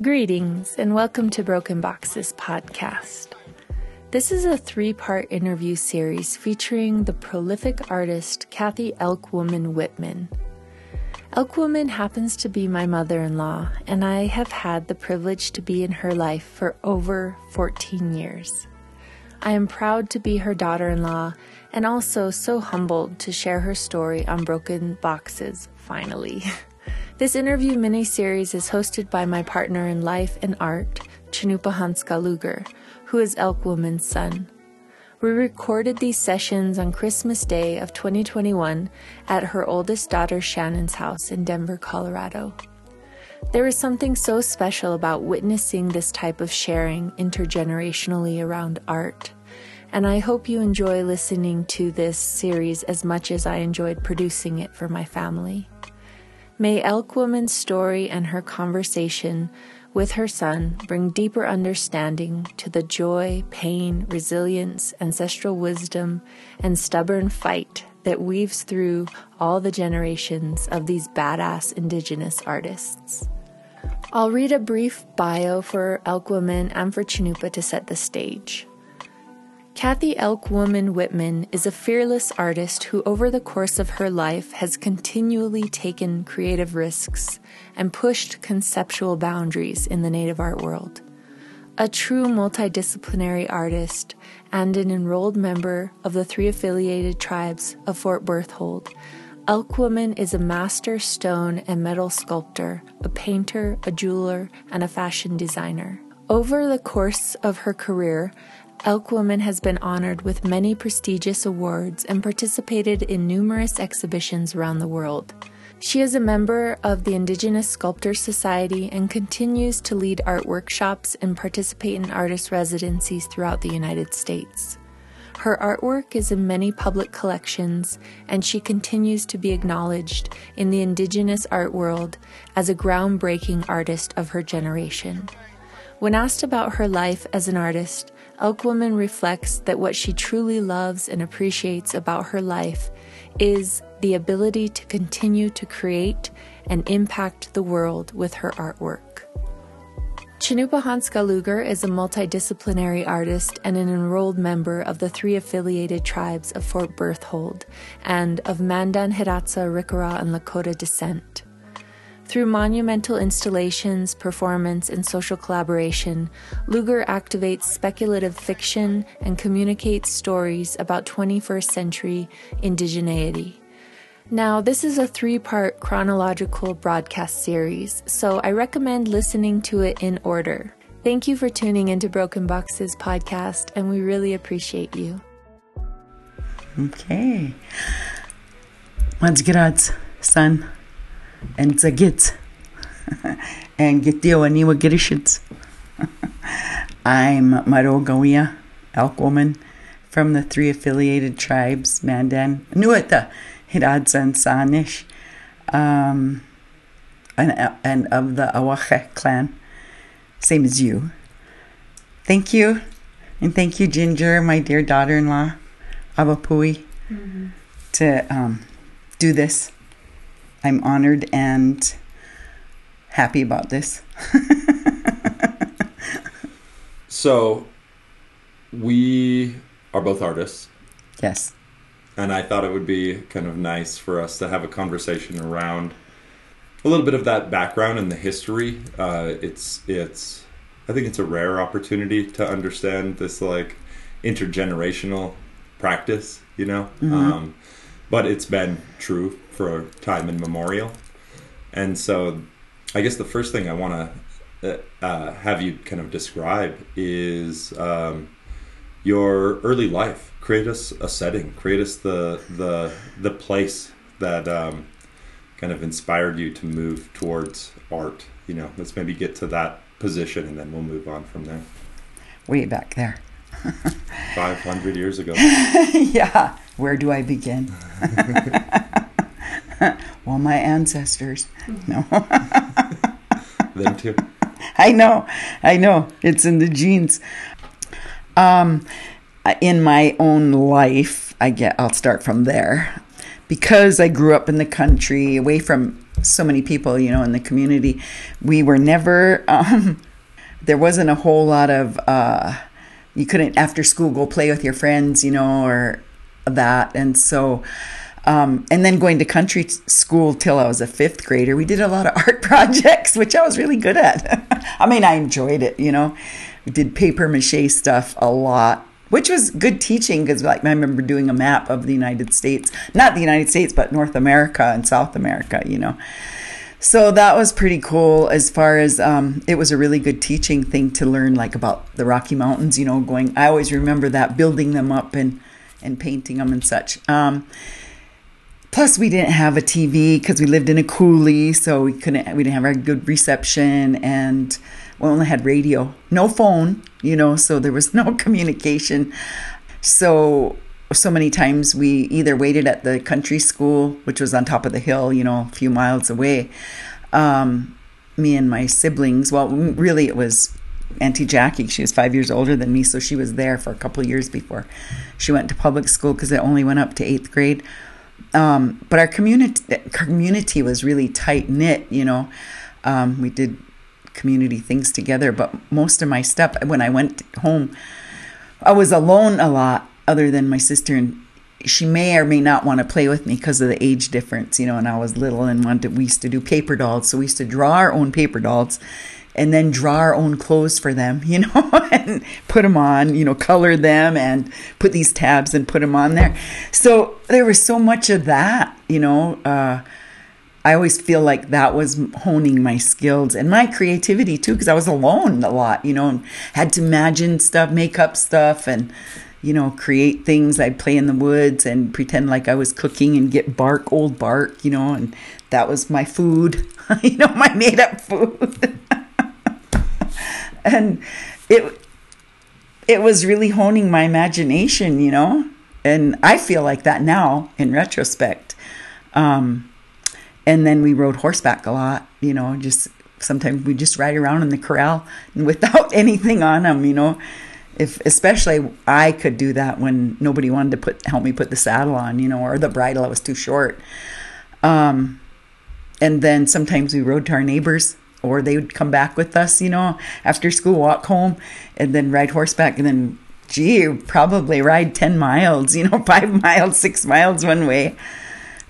Greetings and welcome to Broken Boxes podcast. This is a three part interview series featuring the prolific artist Kathy Elkwoman Whitman. Elkwoman happens to be my mother in law, and I have had the privilege to be in her life for over 14 years. I am proud to be her daughter in law and also so humbled to share her story on Broken Boxes finally. This interview mini series is hosted by my partner in life and art, Cannupa Hanska Luger, who is Elkwoman's son. We recorded these sessions on Christmas Day of 2021 at her oldest daughter Shannon's house in Denver, Colorado. There is something so special about witnessing this type of sharing intergenerationally around art, and I hope you enjoy listening to this series as much as I enjoyed producing it for my family. May Elkwoman's story and her conversation with her son bring deeper understanding to the joy, pain, resilience, ancestral wisdom, and stubborn fight that weaves through all the generations of these badass Indigenous artists. I'll read a brief bio for Elkwoman and for Cannupa to set the stage. Kathy Elkwoman Whitman is a fearless artist who, over the course of her life, has continually taken creative risks and pushed conceptual boundaries in the Native art world. A true multidisciplinary artist and an enrolled member of the three affiliated tribes of Fort Berthold, Elkwoman is a master stone and metal sculptor, a painter, a jeweler, and a fashion designer. Over the course of her career, Elkwoman has been honored with many prestigious awards and participated in numerous exhibitions around the world. She is a member of the Indigenous Sculptors Society and continues to lead art workshops and participate in artist residencies throughout the United States. Her artwork is in many public collections, and she continues to be acknowledged in the Indigenous art world as a groundbreaking artist of her generation. When asked about her life as an artist, Elkwoman reflects that what she truly loves and appreciates about her life is the ability to continue to create and impact the world with her artwork. Cannupa Luger is a multidisciplinary artist and an enrolled member of the three affiliated tribes of Fort Berthold and of Mandan, Hidatsa, Arikara, and Lakota descent. Through monumental installations, performance, and social collaboration, Luger activates speculative fiction and communicates stories about 21st century indigeneity. Now, this is a three part chronological broadcast series, so I recommend listening to it in order. Thank you for tuning into Broken Boxes podcast, and we really appreciate you. Okay. Let's get odds, son and Zagit and Gitio Girishits. I'm Marogawia, Elkwoman, from the three affiliated tribes, Mandan, Hidatsa, and Sahnish, um, and, and of the Awache clan, same as you. Thank you, and thank you, Ginger, my dear daughter-in-law, Avapui, mm-hmm. to um, do this I'm honored and happy about this. so, we are both artists. Yes. And I thought it would be kind of nice for us to have a conversation around a little bit of that background and the history. Uh, it's it's I think it's a rare opportunity to understand this like intergenerational practice, you know. Mm-hmm. Um, but it's been true for time immemorial. And so, I guess the first thing I want to uh, uh, have you kind of describe is um, your early life. Create us a setting. Create us the the the place that um, kind of inspired you to move towards art. You know, let's maybe get to that position, and then we'll move on from there. Way back there. 500 years ago. yeah. Where do I begin? well, my ancestors. No. Them too. I know. I know. It's in the genes. Um, in my own life, I get. I'll start from there, because I grew up in the country, away from so many people, you know, in the community. We were never, um, there wasn't a whole lot of, uh, you couldn't after school go play with your friends, you know, or that. And so, um, and then going to country school till I was a fifth grader, we did a lot of art projects, which I was really good at. I mean, I enjoyed it, you know. We did paper mache stuff a lot, which was good teaching because, like, I remember doing a map of the United States, not the United States, but North America and South America, you know. So that was pretty cool as far as um, it was a really good teaching thing to learn, like about the Rocky Mountains, you know, going, I always remember that, building them up and, and painting them and such. Um, plus we didn't have a TV because we lived in a coulee, so we couldn't we didn't have a good reception and we only had radio, no phone, you know, so there was no communication. So so many times we either waited at the country school, which was on top of the hill, you know, a few miles away. Um, me and my siblings. Well, really, it was Auntie Jackie. She was five years older than me, so she was there for a couple years before she went to public school because it only went up to eighth grade um, but our community community was really tight knit. You know, um, we did community things together. But most of my stuff, when I went home, I was alone a lot, other than my sister, and she may or may not want to play with me because of the age difference. You know, and I was little and wanted. We used to do paper dolls, so we used to draw our own paper dolls and then draw our own clothes for them, you know, and put them on, you know, color them and put these tabs and put them on there. So there was so much of that, you know. Uh, I always feel like that was honing my skills and my creativity too, because I was alone a lot, you know, and had to imagine stuff, make up stuff, and you know, create things. I'd play in the woods and pretend like I was cooking and get bark, old bark, you know, and that was my food, you know, my made up food. and it it was really honing my imagination, you know. And I feel like that now in retrospect. Um, and then we rode horseback a lot, you know. Just sometimes we just ride around in the corral without anything on them, you know. If especially I could do that when nobody wanted to put help me put the saddle on, you know, or the bridle I was too short. Um, and then sometimes we rode to our neighbors or they would come back with us, you know, after school, walk home, and then ride horseback, and then, gee, probably ride 10 miles, you know, five miles, six miles one way.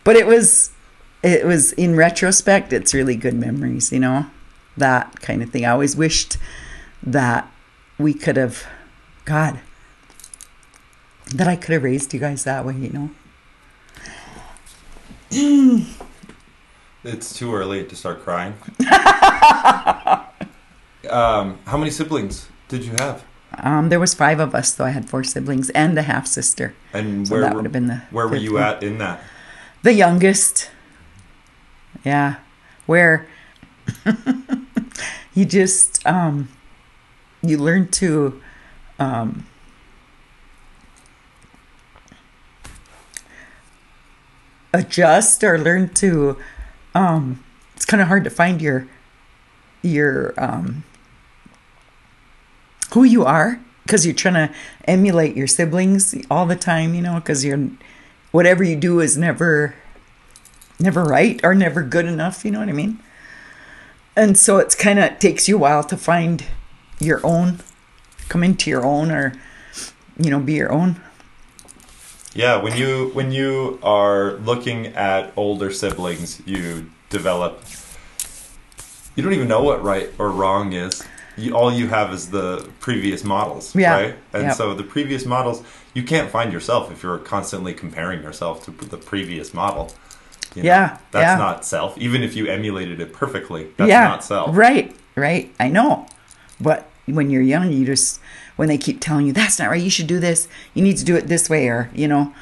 But it was, it was in retrospect, it's really good memories, you know, that kind of thing. I always wished that we could have, God, that I could have raised you guys that way, you know. It's too early to start crying. um, how many siblings did you have? Um, there was five of us, though. I had four siblings and a half sister. And So where that were, would have been the where were you one. at in that? The youngest. Yeah. Where you just um you learn to um adjust or learn to um it's kind of hard to find your your um who you are because you're trying to emulate your siblings all the time you know because you're whatever you do is never never right or never good enough you know what i mean? And so it's kind of takes you a while to find your own come into your own or you know be your own. Yeah, when you when you are looking at older siblings, you develop. You don't even know what right or wrong is. You, all you have is the previous models, Yeah. right? And Yep. so the previous models, you can't find yourself if you're constantly comparing yourself to the previous model. You Yeah, that's yeah. not self. Even if you emulated it perfectly, that's yeah not self. right right i know but when you're young you just when they keep telling you that's not right you should do this you need to do it this way or you know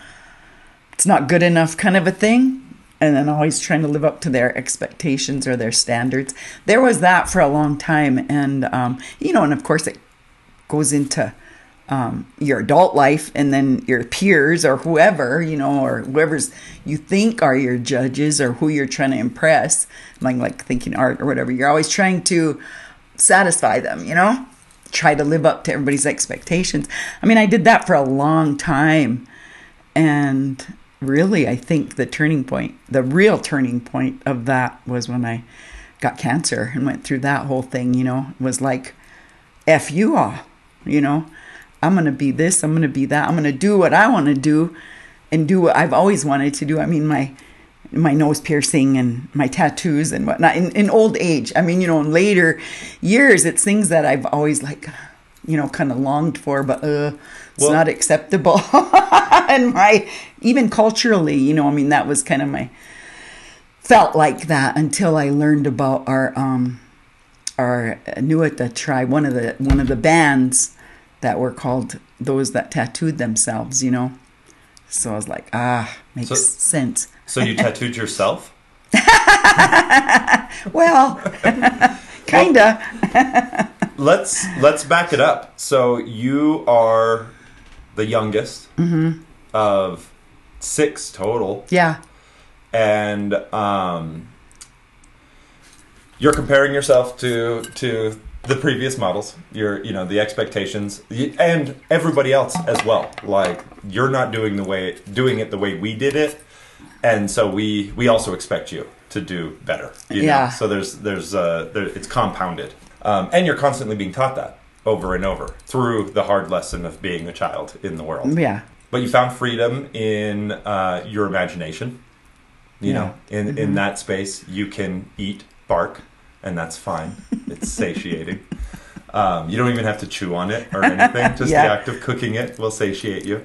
it's not good enough kind of a thing and then always trying to live up to their expectations or their standards. There was that for a long time and um, you know and of course it goes into um, your adult life and then your peers or whoever you know or whoever's you think are your judges or who you're trying to impress like like thinking art or whatever you're always trying to satisfy them you know? Try to live up to everybody's expectations. I mean i did that for a long time and really, I think the turning point, the real turning point of that was when I got cancer and went through that whole thing, you know, it was like, F you all, you know, I'm going to be this, I'm going to be that, I'm going to do what I want to do and do what I've always wanted to do. I mean, my, my nose piercing and my tattoos and whatnot in, in old age. I mean, you know, in later years, it's things that I've always like, you know, kind of longed for, but uh, it's Well- not acceptable. and my, even culturally, you know, I mean, that was kind of my, felt like that until I learned about our, um, our Nuata tribe, one of the, one of the bands that were called those that tattooed themselves, you know. So I was like, ah, makes So- sense. So you tattooed yourself? Well, kinda. Let's let's back it up. So you are the youngest Mm-hmm. of six total, yeah. and um, you're comparing yourself to to the previous models. You're you know the expectations and everybody else as well. Like you're not doing the way doing it the way we did it, and so we we also expect you to do better. You know? Yeah. So there's there's uh there, it's compounded, um, and you're constantly being taught that over and over through the hard lesson of being a child in the world. Yeah. But you found freedom in uh, your imagination. You Yeah. know, in in that space, you can eat bark, and that's fine. It's satiating. Um, you don't even have to chew on it or anything. Just Yeah. the act of cooking it will satiate you.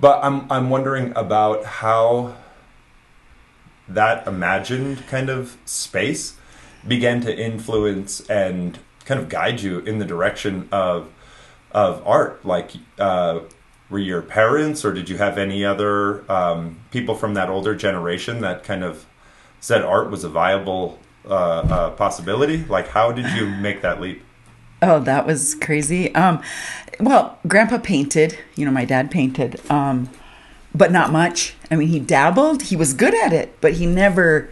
But I'm I'm wondering about how that imagined kind of space began to influence and kind of guide you in the direction of of art. Like, uh, were your parents, or did you have any other um, people from that older generation that kind of said art was a viable uh, uh, possibility? Like, how did you make that leap? Oh, that was crazy. Um, well, Grandpa painted. You know, my dad painted, um, but not much. I mean, he dabbled. He was good at it, but he never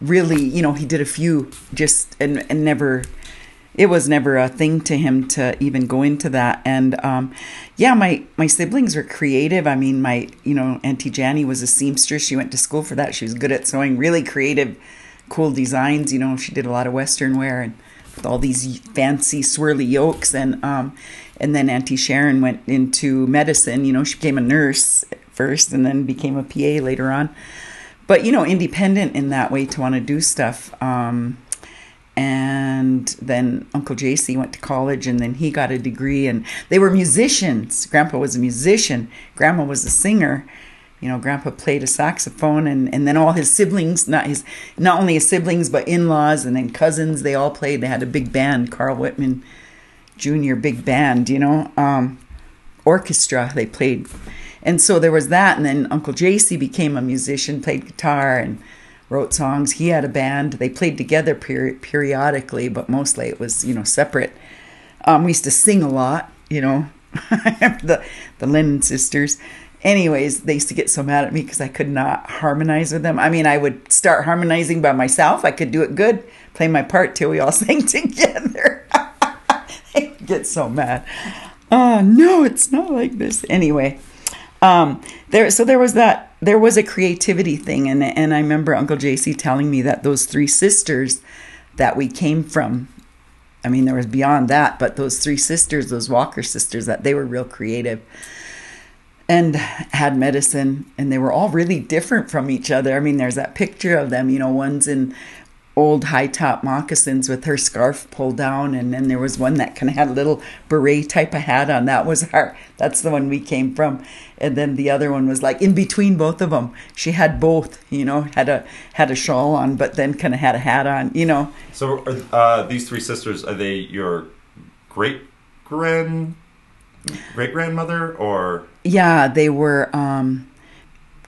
really. You know, he did a few just and and never. It was never a thing to him to even go into that. And um, yeah, my my siblings were creative. I mean, my you know Auntie Janny was a seamstress. She went to school for that. She was good at sewing. Really creative, cool designs. You know, she did a lot of Western wear and with all these fancy swirly yokes and um and then auntie sharon went into medicine you know she became a nurse first and then became a pa later on but you know independent in that way to want to do stuff um and then uncle jc went to college and then he got a degree and they were musicians. Grandpa was a musician. Grandma was a singer. You know grandpa played a saxophone and, and then all his siblings not his not only his siblings but in-laws and then cousins they all played. They had a big band carl whitman junior big band you know um, orchestra. They played and so there was that and then uncle jc became a musician played guitar and wrote songs. He had a band. They played together peri- periodically but mostly it was you know separate. Um, we used to sing a lot you know the the Lennon sisters. Anyways they used to get so mad at me because i could not harmonize with them. I mean i would start harmonizing by myself. I could do it good play my part till we all sang together. They get so mad. Oh no it's not like this. Anyway um there so there was that there was a creativity thing and and i remember uncle jc telling me that those three sisters that we came from i mean there was beyond that but those three sisters those walker sisters that they were real creative and had medicine. And they were all really different from each other. I mean there's that picture of them you know one's in old high top moccasins with her scarf pulled down and then there was one that kind of had a little beret type of hat on. That was our that's the one we came from. And then the other one was like in between both of them she had both you know had a had a shawl on but then kind of had a hat on you know? So, are, uh, these three sisters are they your great grand great grandmother or? Yeah, they were um,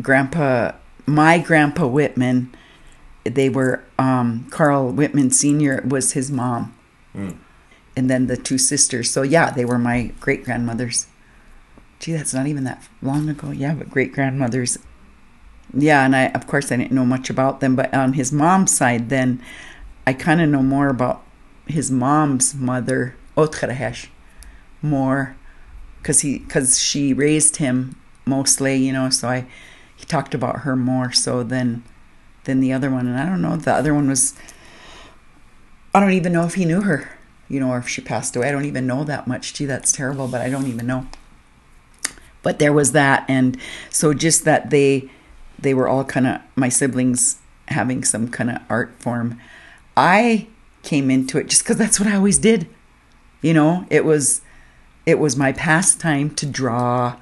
Grandpa, my Grandpa Whitman. They were um, Carl Whitman Senior was his mom, Mm. and then the two sisters. So yeah, they were my great grandmothers. Gee, that's not even that long ago. Yeah, but great grandmothers. Yeah, and I of course I didn't know much about them, but on his mom's side, then I kind of know more about his mom's mother, Otrehesh, more because he because she raised him mostly you know so i he talked about her more so than than the other one. And I don't know, the other one was I don't even know if he knew her, you know, or if she passed away. I don't even know that much. Gee, that's terrible, but I don't even know. But there was that and so just that they they were all kind of my siblings having some kind of art form. I came into it just cuz that's what I always did. You know, it was it was my pastime to draw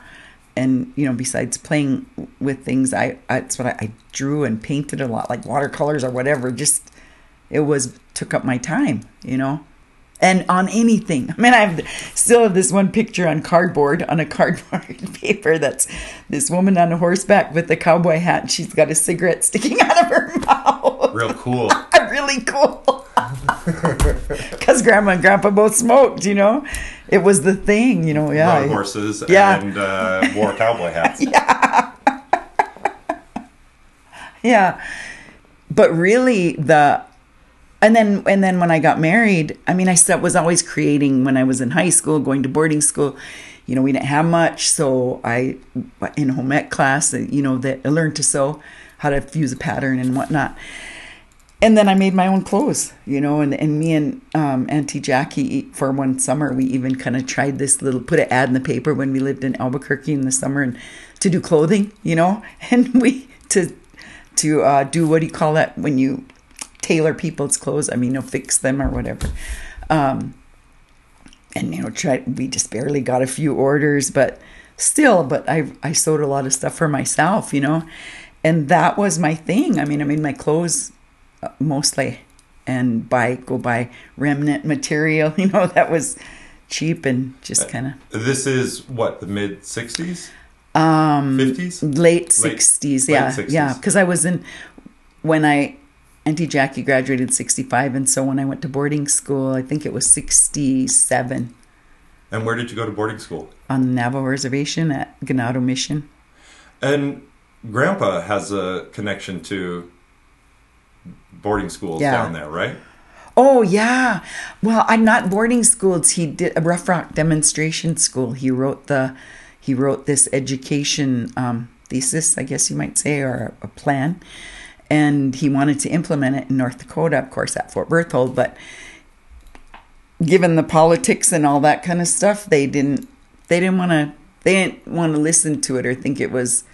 and you know besides playing with things i that's what I, I, drew and painted a lot like watercolors or whatever just it was took up my time you know? And on anything. I mean i have still have this one picture on cardboard on a cardboard paper that's this woman on a horseback with a cowboy hat and she's got a cigarette sticking out of her mouth. Real cool. Really cool. Because grandma and grandpa both smoked you know it was the thing, you know. Yeah, Rode horses yeah. and uh, wore cowboy hats. yeah, yeah. But really, the and then and then when I got married, I mean, I was always creating when I was in high school, going to boarding school. You know, we didn't have much, so I in home ec class, you know, that I learned to sew, how to fuse a pattern and whatnot and then I made my own clothes, you know, and, and me and um, Auntie Jackie for one summer, we even kind of tried this little, put an ad in the paper when we lived in Albuquerque in the summer and to do clothing, you know, and we, to, to uh, do, what do you call that when you tailor people's clothes? I mean, you know, fix them or whatever. Um, and, you know, try, we just barely got a few orders, but still, but I, I sewed a lot of stuff for myself, you know, and that was my thing. I mean, I made my clothes mostly and buy go buy remnant material you know that was cheap and just kind of this is what the mid 60s um 50s late 60s yeah 60s. yeah because i was in when i auntie jackie graduated 65 and so when i went to boarding school i think it was 67 and where did you go to boarding school? On the navajo reservation at ganado mission. And grandpa has a connection to boarding schools yeah. down there, right? Oh yeah. Well, I'm not boarding schools. He did a Rough Rock demonstration school. He wrote the he wrote this education um, thesis, I guess you might say, or a, a plan, and he wanted to implement it in North Dakota, of course, at Fort Berthold. But given the politics and all that kind of stuff, they didn't they didn't want to they didn't want to listen to it or think it was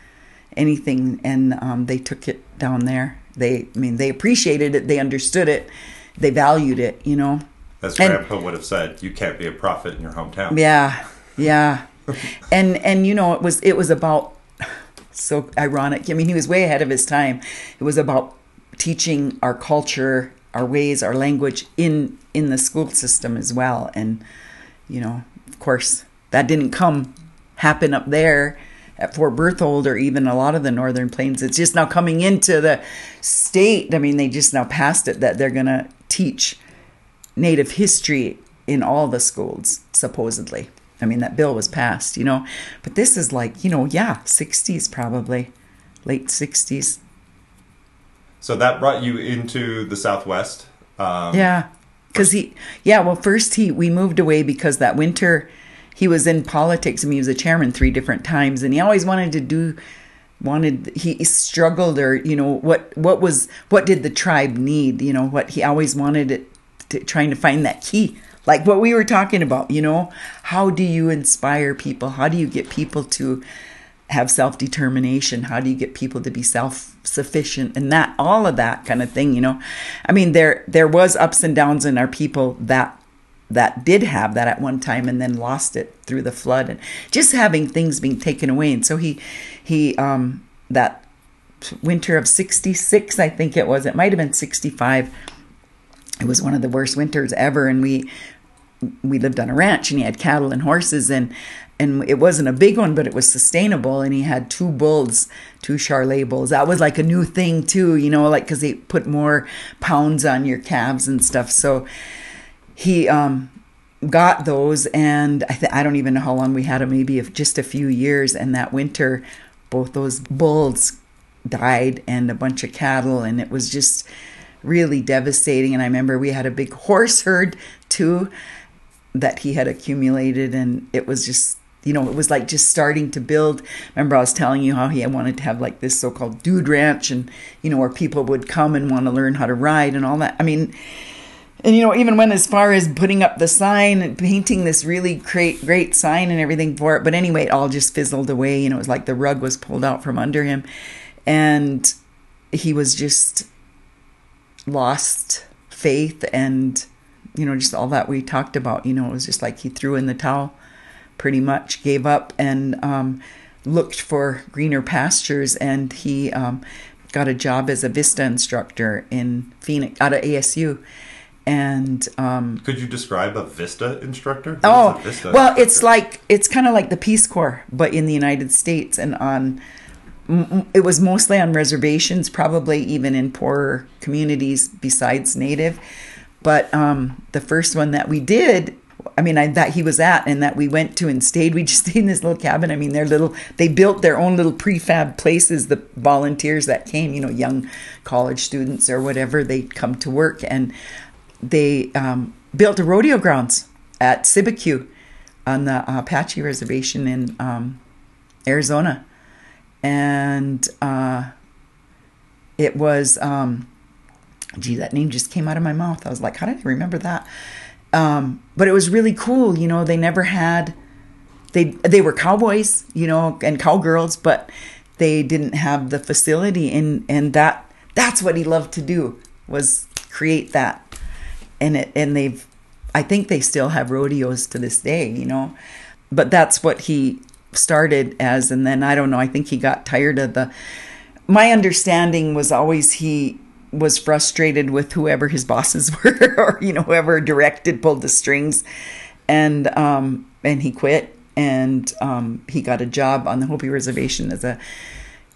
anything, and um, they took it down there they, I mean, they appreciated it, they understood it, they valued it, you know. As and, Grandpa would have said, you can't be a prophet in your hometown. Yeah, yeah, and and you know, it was it was about so ironic. I mean, he was way ahead of his time. It was about teaching our culture, our ways, our language in in the school system as well. And you know, of course, that didn't come happen up there at Fort Berthold or even a lot of the northern plains. It's just now coming into the state. I mean, they just now passed it that they're going to teach Native history in all the schools, supposedly. I mean, that bill was passed, you know. But this is like, you know, yeah, 60s probably, late 60s. So that brought you into the Southwest? Um, yeah. Because he, yeah, well, first he, we moved away because that winter he was in politics. I mean, he was a chairman three different times, and he always wanted to do wanted he struggled or you know what what was what did the tribe need you know what he always wanted it to, trying to find that key. Like what we were talking about you know how do you inspire people? How do you get people to have self-determination? How do you get people to be self-sufficient? And that all of that kind of thing you know? I mean there there was ups and downs in our people that that did have that at one time and then lost it through the flood and just having things being taken away. And so he he um that winter of 66 i think it was it might have been 65 it was one of the worst winters ever. And we we lived on a ranch and he had cattle and horses and and it wasn't a big one but it was sustainable. And he had two bulls two charolais bulls. That was like a new thing too you know like because they put more pounds on your calves and stuff. So he um, got those, and I, th- I don't even know how long we had them, maybe just a few years. And that winter, both those bulls died and a bunch of cattle, and it was just really devastating. And I remember we had a big horse herd too that he had accumulated, and it was just you know, it was like just starting to build. Remember, I was telling you how he wanted to have like this so called dude ranch and, you know, where people would come and want to learn how to ride and all that. I mean, and you know, even went as far as putting up the sign and painting this really great, great sign and everything for it. But anyway, it all just fizzled away. You know, it was like the rug was pulled out from under him. And he was just lost faith and, you know, just all that we talked about. You know, it was just like he threw in the towel pretty much gave up and um, looked for greener pastures. And he um, got a job as a Vista instructor in Phoenix out of ASU. And um, could you describe a Vista instructor? Oh, Vista well, instructor? it's like it's kind of like the Peace Corps, but in the United States and on. It was mostly on reservations, probably even in poorer communities besides Native. But um, the first one that we did I mean, I, that he was at and that we went to and stayed. We just stayed in this little cabin. I mean, they're little, they built their own little prefab places. The volunteers that came, you know, young college students or whatever, they'd come to work and they um, built a rodeo grounds at Cibecue on the Apache reservation in um, Arizona. And uh, it was, um, gee, that name just came out of my mouth. I was like, how did I remember that? Um, but it was really cool. You know, they never had they they were cowboys, you know, and cowgirls, but they didn't have the facility and and that that's what he loved to do was create that. And it and they've I think they still have rodeos to this day, you know. But that's what he started as and then I don't know, I think he got tired of the my understanding was always he was frustrated with whoever his bosses were or you know whoever directed pulled the strings. And um and he quit and um he got a job on the Hopi reservation as a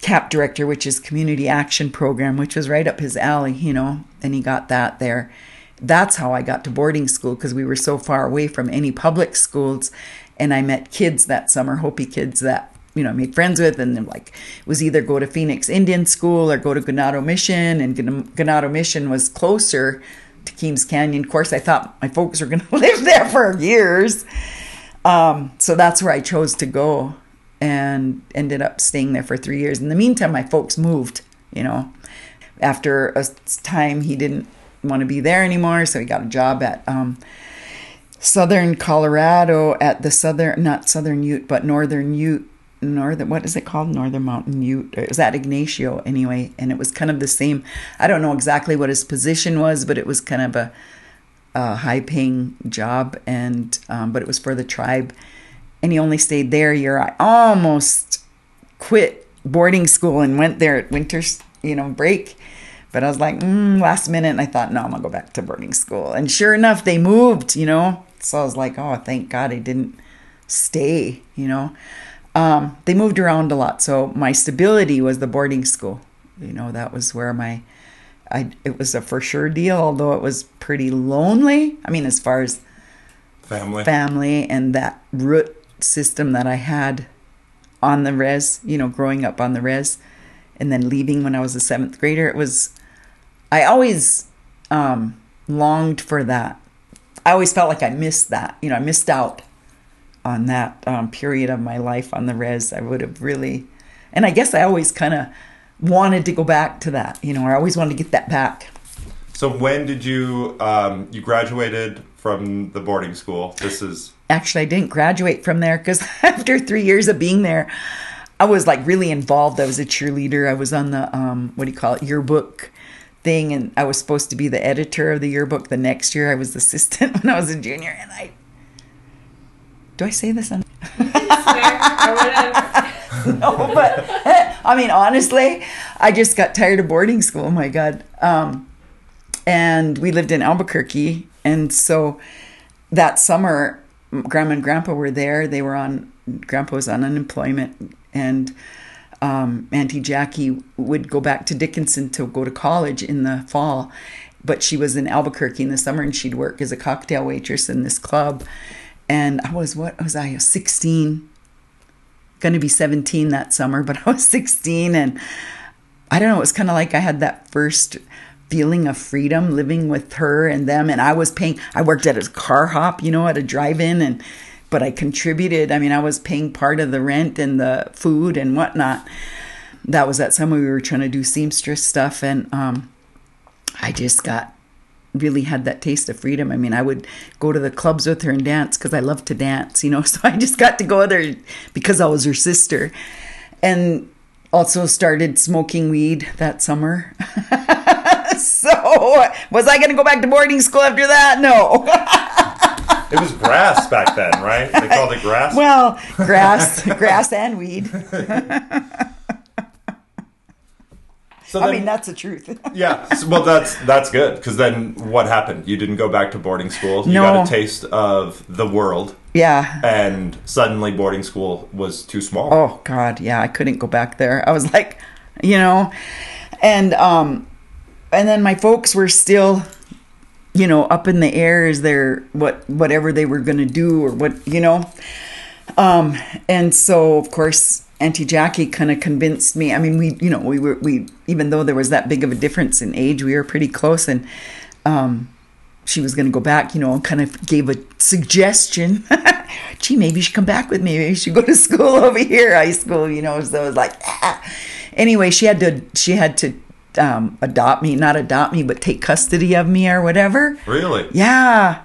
cap director which is community action program which was right up his alley you know? And he got that there that's how I got to boarding school because we were so far away from any public schools and I met kids that summer Hopi kids that you know, I made friends with, and like was either go to Phoenix Indian School or go to Ganado Mission, and Ganado Mission was closer to Keams Canyon. Of course, I thought my folks were going to live there for years, um, so that's where I chose to go, and ended up staying there for three years. In the meantime, my folks moved. You know, after a time, he didn't want to be there anymore, so he got a job at. Um, southern Colorado at the southern, not southern Ute, but northern Ute northern what is it called? Northern mountain ute? It was at ignacio anyway and it was kind of the same. I don't know exactly what his position was but it was kind of a, a high paying job and um, but it was for the tribe. And he only stayed there a year. I almost quit boarding school and went there at winter, you know break but i was like mm, last minute and i thought no i'm gonna go back to boarding school and sure enough they moved you know so i was like oh thank god i didn't stay you know um, they moved around a lot, so my stability was the boarding school. You know, that was where my, I it was a for sure deal. Although it was pretty lonely. I mean, as far as family, family, and that root system that I had on the res. You know, growing up on the res, and then leaving when I was a seventh grader. It was, I always um, longed for that. I always felt like I missed that. You know, I missed out on that um, period of my life on the res. I would have really, and I guess I always kind of wanted to go back to that. You know, I always wanted to get that back. So when did you um, you graduated from the boarding school? This is actually I didn't graduate from there because after three years of being there, I was like really involved. I was a cheerleader. I was on the um, what do you call it yearbook thing, and I was supposed to be the editor of the yearbook the next year. I was assistant when I was a junior, and I do I say this? On- no, but I mean, honestly, I just got tired of boarding school. Oh my God. Um, and we lived in Albuquerque. And so that summer, grandma and grandpa were there. They were on, grandpa was on unemployment. And um, Auntie Jackie would go back to Dickinson to go to college in the fall. But she was in Albuquerque in the summer and she'd work as a cocktail waitress in this club and I was what was I 16 going to be 17 that summer but I was 16 and I don't know it was kind of like I had that first feeling of freedom living with her and them and I was paying I worked at a car hop you know at a drive-in and but I contributed. I mean, I was paying part of the rent and the food and whatnot. That was that summer we were trying to do seamstress stuff, and um, I just got really had that taste of freedom. I mean, I would go to the clubs with her and dance because I love to dance, you know. So I just got to go there because I was her sister, and also started smoking weed that summer. so was I going to go back to boarding school after that? No. it was grass back then, right? They called it grass. Well, grass, grass and weed. So then, I mean, that's the truth. yeah. So, well, that's that's good because then what happened? You didn't go back to boarding school. You no. got a taste of the world. Yeah. And suddenly boarding school was too small. Oh God, yeah, I couldn't go back there. I was like, you know, and um, and then my folks were still you know up in the air is their what whatever they were going to do or what you know um and so of course auntie jackie kind of convinced me i mean we you know we were we even though there was that big of a difference in age we were pretty close and um she was going to go back you know kind of gave a suggestion gee maybe she come back with me maybe should go to school over here high school you know so it was like ah. anyway she had to she had to um, adopt me, not adopt me, but take custody of me or whatever. Really? Yeah.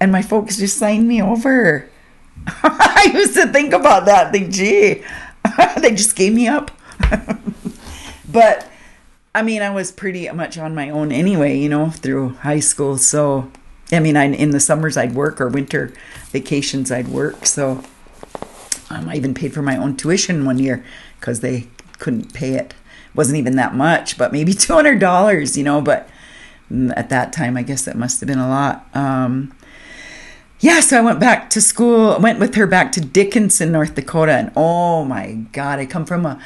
And my folks just signed me over. I used to think about that. Think, gee, they just gave me up. but I mean, I was pretty much on my own anyway, you know, through high school. So, I mean, I, in the summers I'd work or winter vacations I'd work. So, um, I even paid for my own tuition one year because they couldn't pay it wasn't even that much, but maybe two hundred dollars, you know. But at that time, I guess that must have been a lot. Um, yeah, so I went back to school. Went with her back to Dickinson, North Dakota, and oh my God, I come from a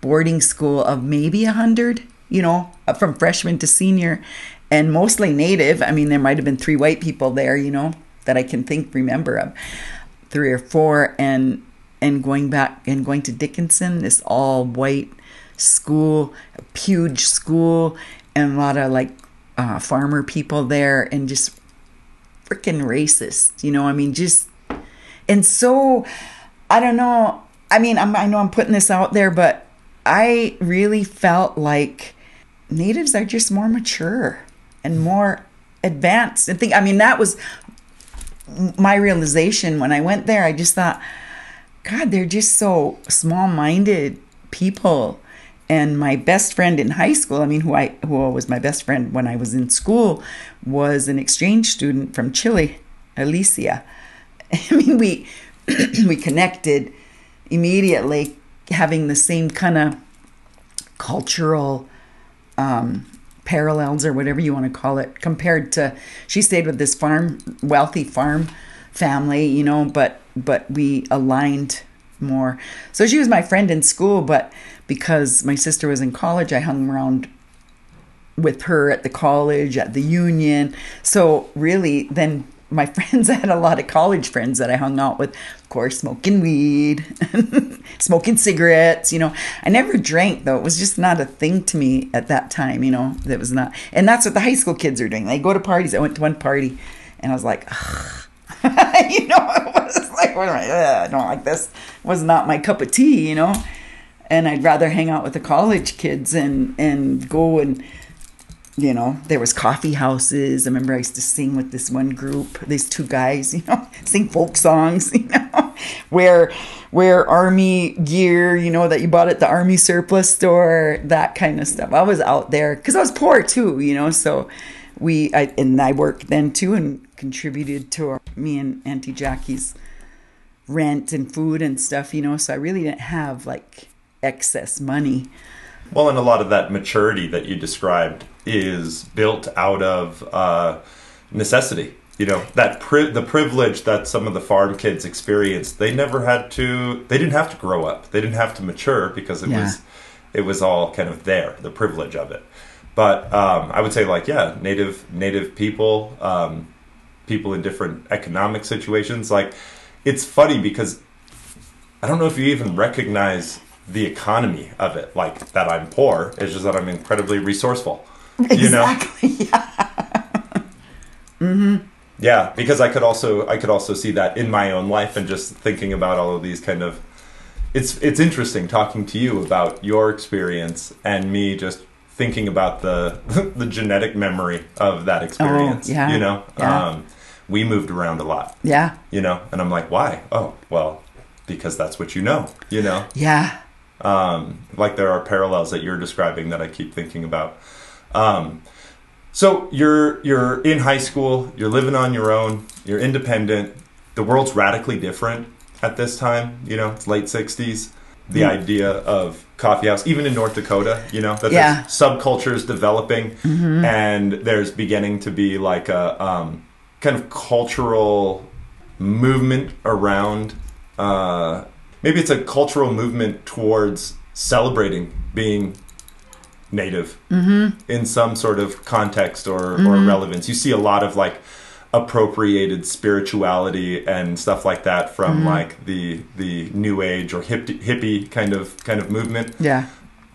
boarding school of maybe a hundred, you know, from freshman to senior, and mostly native. I mean, there might have been three white people there, you know, that I can think remember of, three or four, and and going back and going to Dickinson, this all white school, a huge school, and a lot of like uh, farmer people there, and just freaking racist. You know, I mean, just and so I don't know. I mean, I'm, I know I'm putting this out there, but I really felt like natives are just more mature and more advanced. And think, I mean, that was my realization when I went there. I just thought, God, they're just so small minded people and my best friend in high school i mean who i who was my best friend when i was in school was an exchange student from chile alicia. I mean we we connected immediately having the same kind of cultural um, parallels or whatever you want to call it compared to she stayed with this farm wealthy farm family you know but but we aligned more so she was my friend in school but because my sister was in college, I hung around with her at the college, at the union. So really, then my friends, I had a lot of college friends that I hung out with, of course, smoking weed, smoking cigarettes. You know, I never drank though. It was just not a thing to me at that time. You know, that was not, and that's what the high school kids are doing. They go to parties. I went to one party, and I was like. you know, it was like, I don't like this. It was not my cup of tea, you know and I'd rather hang out with the college kids and and go and you know there was coffee houses. I remember I used to sing with this one group, these two guys, you know, sing folk songs, you know, wear wear army gear, you know, that you bought at the army surplus store, that kind of stuff. I was out there because I was poor too, you know, so we I, and I worked then too and contributed to our, me and Auntie Jackie's rent and food and stuff, you know. So I really didn't have like excess money. Well, and a lot of that maturity that you described is built out of uh, necessity. You know that pri- the privilege that some of the farm kids experienced. They never had to. They didn't have to grow up. They didn't have to mature because it yeah. was it was all kind of there. The privilege of it. But um, I would say, like, yeah, native native people, um, people in different economic situations. Like, it's funny because I don't know if you even recognize the economy of it. Like that I'm poor. It's just that I'm incredibly resourceful. Exactly. You know? Yeah. mm-hmm. yeah, because I could also I could also see that in my own life and just thinking about all of these kind of it's it's interesting talking to you about your experience and me just thinking about the the genetic memory of that experience. Oh, yeah, You know? yeah. Um we moved around a lot, Yeah. you know, and I'm like, why? Oh, well, because that's what you know, you know? Yeah. um, like there are parallels that you're describing that I keep thinking about. Um, so you're you're in high school, you're living on your own, you're independent. The world's radically different at this time. You know, it's late '60s. The Mm. idea of coffee house, even in North Dakota, you know, that Yeah. there's subcultures developing, and there's beginning to be like a um, kind of cultural movement around uh, maybe it's a cultural movement towards celebrating being native in some sort of context or, or relevance. You see a lot of like appropriated spirituality and stuff like that from like the the new age or hippie, hippie kind of kind of movement. Yeah.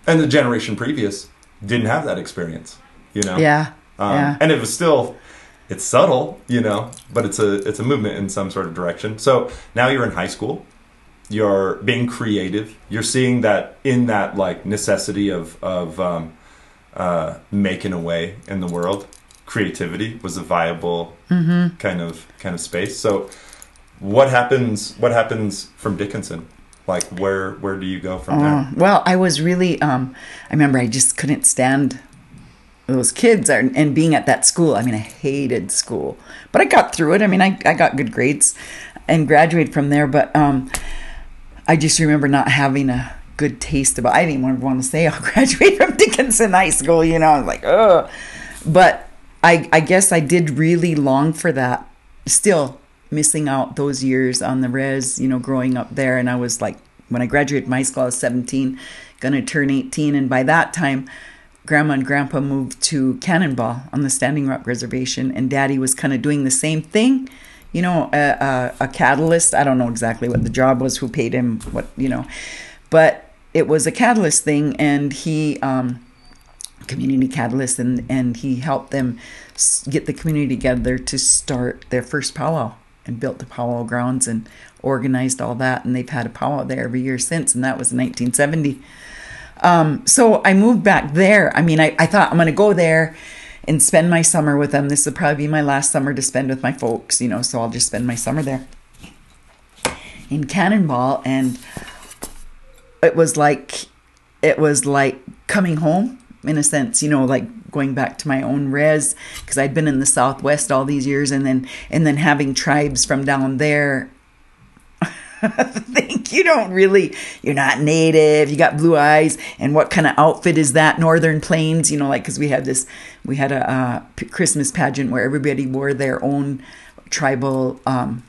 And the generation previous didn't have that experience, you know. Yeah. Um, yeah. And it was still, it's subtle, you know, but it's a it's a movement in some sort of direction. So now you're in high school, you're being creative. You're seeing that in that like necessity of of um, uh, making a way in the world. Creativity was a viable Mm-hmm. kind of kind of space. So what happens? What happens from Dickinson? Like where where do you go from Oh, there? well, I was really. Um, I remember I just couldn't stand those kids and, and being at that school. I mean, I hated school, but I got through it. I mean, I, I got good grades and graduated from there. But um, I just remember not having a good taste about. I didn't even want to say I'll graduate from Dickinson High School. You know, I was like, oh. But I I guess I did really long for that. Still missing out those years on the res. You know, growing up there, and I was like, when I graduated my school, I was seventeen, gonna turn eighteen, and by that time. Grandma and Grandpa moved to Cannonball on the Standing Rock Reservation, and Daddy was kind of doing the same thing. You know, a, a, a catalyst. I don't know exactly what the job was, who paid him, what you know, but it was a catalyst thing, and he um, community catalyst, and and he helped them get the community together to start their first powwow and built the powwow grounds and organized all that, and they've had a powwow there every year since, and that was in 1970. Um, so I moved back there. I mean, I, I thought I'm going to go there and spend my summer with them. This will probably be my last summer to spend with my folks, you know, so I'll just spend my summer there in Cannonball. And it was like, it was like coming home in a sense, you know, like going back to my own res because I'd been in the Southwest all these years and then, and then having tribes from down there think you don't really you're not native you got blue eyes and what kind of outfit is that? Northern plains you know like because we had this we had a uh, christmas pageant where everybody wore their own tribal um,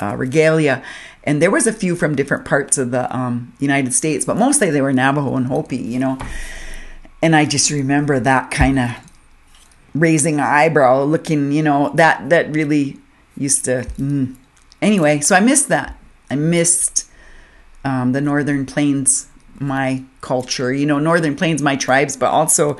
uh, regalia. And there was a few from different parts of the um, united states but mostly they were navajo and hopi you know? And i just remember that kind of raising an eyebrow looking you know that that really used to mm. anyway so i missed that i missed um, the northern plains my culture you know northern plains my tribes but also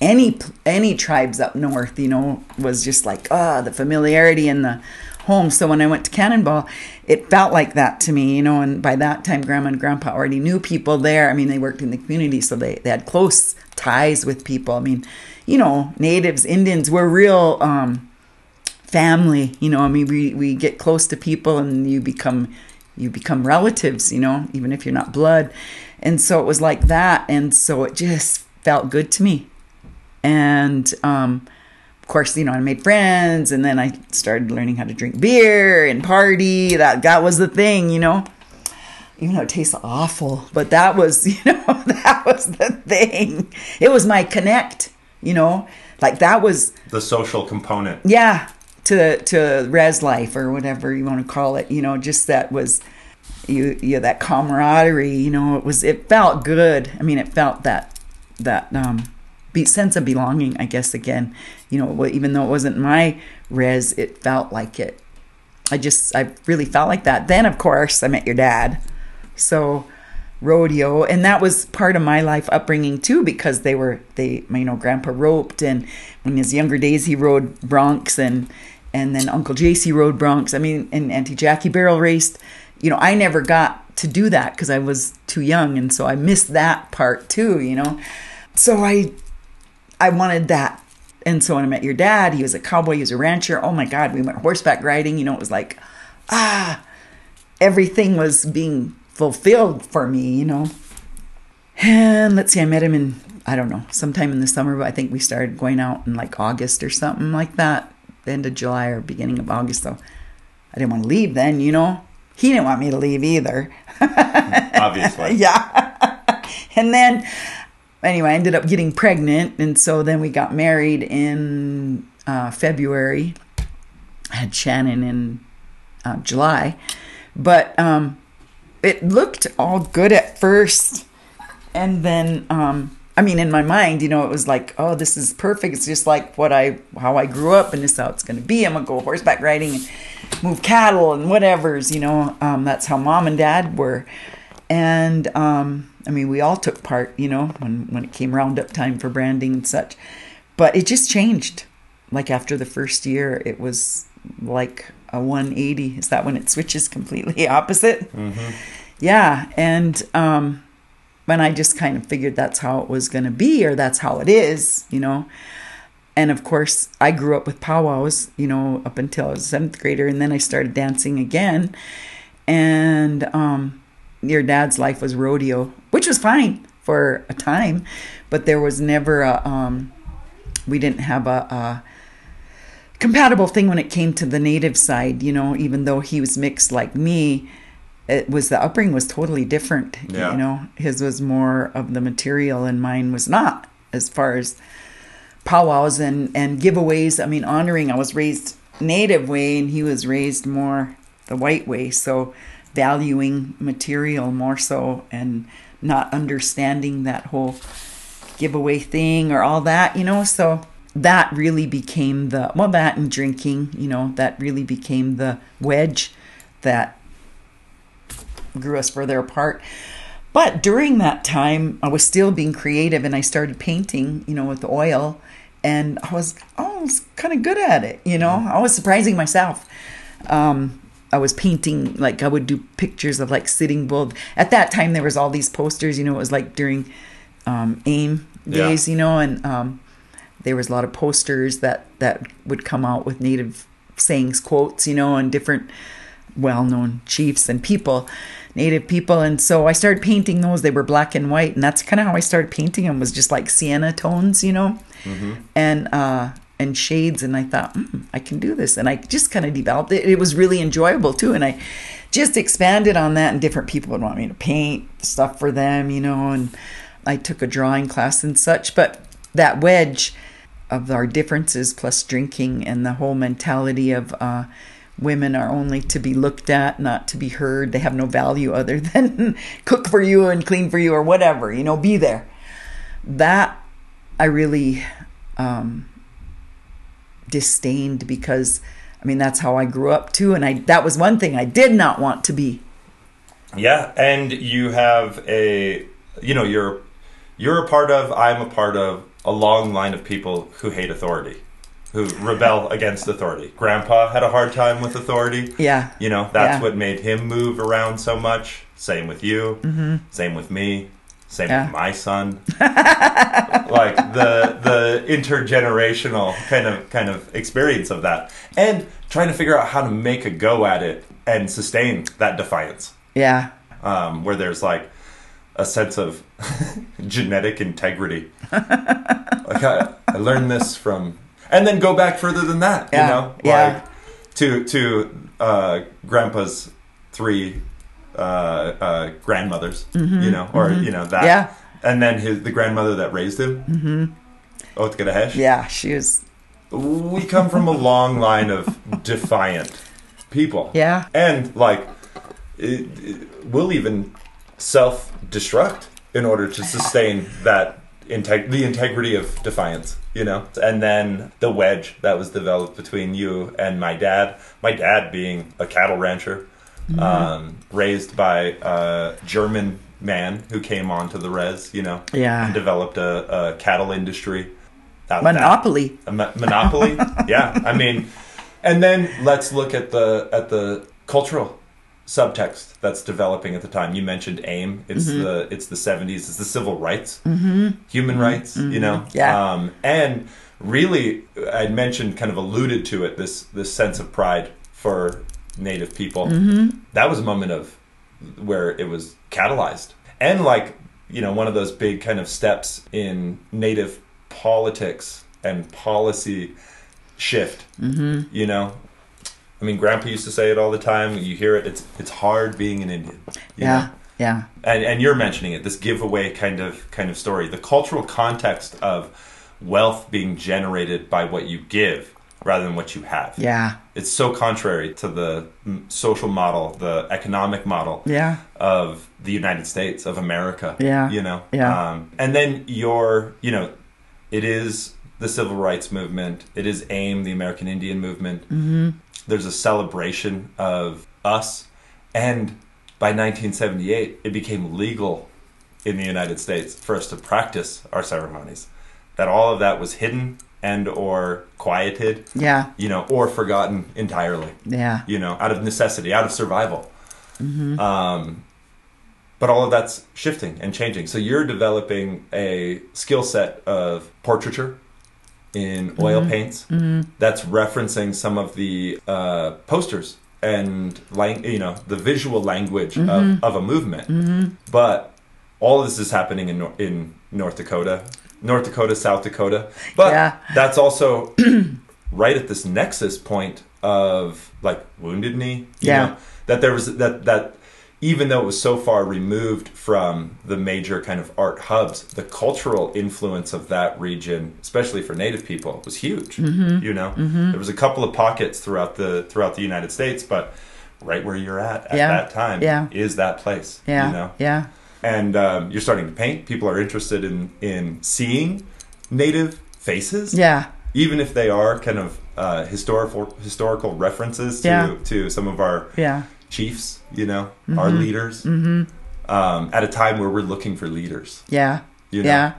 any any tribes up north you know was just like ah the familiarity and the home. So when i went to cannonball it felt like that to me you know and by that time grandma and grandpa already knew people there. I mean they worked in the community so they, they had close ties with people. I mean you know natives indians were real um family you know i mean we, we get close to people and you become you become relatives you know even if you're not blood. And so it was like that. And so it just felt good to me. And um of course you know i made friends and then i started learning how to drink beer and party. That that was the thing you know. Even though it tastes awful but that was you know that was the thing. It was my connect you know. Like that was The social component. yeah to to res life or whatever you want to call it you know just that was you you that camaraderie you know it was it felt good. I mean it felt that that um be, sense of belonging i guess again. You know even though it wasn't my res it felt like it. I just i really felt like that. Then of course i met your dad. So rodeo and that was part of my life upbringing too because they were they you know grandpa roped and in his younger days he rode broncs and and then Uncle JC rode broncs. I mean, and Auntie Jackie barrel raced. You know, I never got to do that because I was too young, and so I missed that part too. You know, so I I wanted that. And so when I met your dad, he was a cowboy, he was a rancher. Oh my God, we went horseback riding. You know, it was like, ah, everything was being fulfilled for me, you know. And let's see, I met him in, I don't know, sometime in the summer, but I think we started going out in like August or something like that, end of July or beginning of August. So I didn't want to leave then, you know. He didn't want me to leave either. Obviously. yeah. and then, anyway, I ended up getting pregnant. And so then we got married in uh, February. I had Shannon in uh, July. But um, it looked all good at first. And then, um, I mean, in my mind, you know, it was like, oh, this is perfect. It's just like what I, how I grew up, and this is how it's going to be. I'm going to go horseback riding and move cattle and whatever's, you know. Um, that's how mom and dad were. And, um, I mean, we all took part, you know, when, when it came roundup time for branding and such. But it just changed. Like after the first year, it was like a 180. Is that when it switches completely opposite? Mm-hmm. Yeah. And um, when I just kind of figured that's how it was going to be, or that's how it is, you know. And of course, I grew up with powwows, you know, up until I was seventh grader, and then I started dancing again. And um, your dad's life was rodeo, which was fine for a time, but there was never a. Um, we didn't have a, a compatible thing when it came to the native side, you know, even though he was mixed like me, it was the upbringing was totally different. Yeah. You know, his was more of the material and mine was not as far as powwows and, and giveaways. I mean, honoring, I was raised native way and he was raised more the white way. So valuing material more so and not understanding that whole giveaway thing or all that, you know, so that really became the well that and drinking you know that really became the wedge that grew us further apart but during that time i was still being creative and i started painting you know with oil and i was oh, I was kind of good at it you know i was surprising myself um, I was painting like I would do pictures of like Sitting Bull. At that time, there was all these posters. You know, it was like during um, AIM days. Yeah. You know, and um, there was a lot of posters that that would come out with native sayings quotes you know and different well-known chiefs and people native people and so i started painting those. They were black and white and that's kind of how i started painting them was just like sienna tones you know? And uh and shades and i thought mm, i can do this and i just kind of developed it. It was really enjoyable too and i just expanded on that and different people would want me to paint stuff for them you know and i took a drawing class and such but that wedge of our differences plus drinking and the whole mentality of uh, women are only to be looked at, not to be heard. They have no value other than cook for you and clean for you or whatever, you know, be there. That I really um, disdained because, I mean, that's how I grew up too. And I that was one thing I did not want to be. Yeah, and you have a, you know, you're you're a part of, I'm a part of a long line of people who hate authority, who rebel against authority. Grandpa had a hard time with authority. Yeah. You know, that's Yeah. what made him move around so much. Same with you. Same with me. Same Mm-hmm. Yeah. with my son. like the the intergenerational kind of kind of experience of that, and trying to figure out how to make a go at it and sustain that defiance. Yeah. Um, where there's like a sense of genetic integrity. like I, I learned this from, and then go back further than that. Yeah, You know, yeah. like to to uh, grandpa's three uh, uh, grandmothers. You know, or you know that. Mm-hmm. Yeah. And then his the grandmother that raised him. Mm-hmm. Othgadehesh. Yeah. She was. We come from a long line of defiant people. Yeah. And like, it, it, we'll even self destruct in order to sustain that integ- the integrity of defiance, you know? And then the wedge that was developed between you and my dad, my dad being a cattle rancher, um, raised by a German man who came onto the res, you know? Yeah. And developed a, a cattle industry. that. Monopoly. A mo- monopoly? yeah. I mean, And then let's look at the at the cultural subtext that's developing at the time. You mentioned AIM. It's Mm-hmm. the it's the seventies. It's the civil rights, human rights. You know, Mm-hmm. Yeah. Um, and really, I'd mentioned kind of alluded to it. This this sense of pride for Native people. Mm-hmm. That was a moment of where it was catalyzed, and like you know, one of those big kind of steps in Native politics and policy shift. Mm-hmm. You know, I mean, Grandpa used to say it all the time. You hear it. It's it's hard being an Indian. Yeah. know? Yeah. and and you're mentioning it. This giveaway kind of kind of story. The cultural context of wealth being generated by what you give rather than what you have. Yeah. It's so contrary to the social model, the economic model Yeah. of the United States of America. Yeah. you know. Yeah. Um, and then your, you know, it is the civil rights movement. It is AIM, the American Indian movement. Mm-hmm. There's a celebration of us, and by 1978, it became legal in the United States for us to practice our ceremonies. That all of that was hidden and or quieted, Yeah. you know, or forgotten entirely Yeah. you know, out of necessity, out of survival. Um, but all of that's shifting and changing. So you're developing a skill set of portraiture in oil mm-hmm. paints mm-hmm. that's referencing some of the uh, posters and lang- you know the visual language of, mm-hmm. of a movement. But all of this is happening in Nor- in North Dakota, North Dakota, South Dakota. But Yeah. that's also right at this nexus point of like wounded knee. you Yeah. know, that there was that that even though it was so far removed from the major kind of art hubs, the cultural influence of that region, especially for Native people, was huge. Mm-hmm. You know, there was a couple of pockets throughout the throughout the United States, but right where you're at at Yeah. that time Yeah. is that place. Yeah. You know, Yeah. and um, you're starting to paint. People are interested in in seeing native faces Yeah. even if they are kind of uh, historical historical references to Yeah. to some of our Yeah. Chiefs, you know, our leaders, mm-hmm. um, at a time where we're looking for leaders. Yeah. You know? Yeah.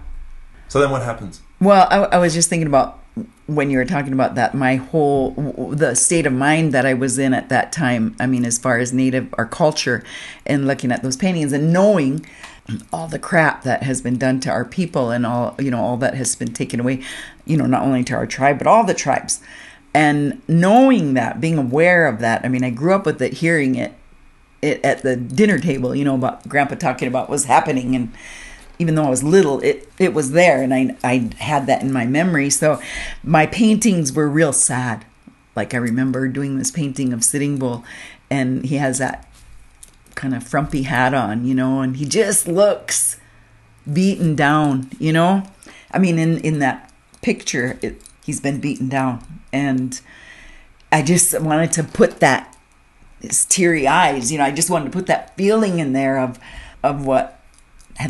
So then what happens? Well, I, I was just thinking about when you were talking about that, my whole, the state of mind that I was in at that time. I mean, as far as native, our culture, and looking at those paintings and knowing all the crap that has been done to our people and all, you know, all that has been taken away, you know, not only to our tribe, but all the tribes. And knowing that, being aware of that, I mean, I grew up with it, hearing it, it at the dinner table, you know, about grandpa talking about what's happening and even though I was little, it it was there and I I had that in my memory. So my paintings were real sad. Like I remember doing this painting of Sitting Bull and he has that kind of frumpy hat on, you know, and he just looks beaten down, you know? I mean in in that picture, it, he's been beaten down and I just wanted to put that his teary eyes. You know, I just wanted to put that feeling in there of of what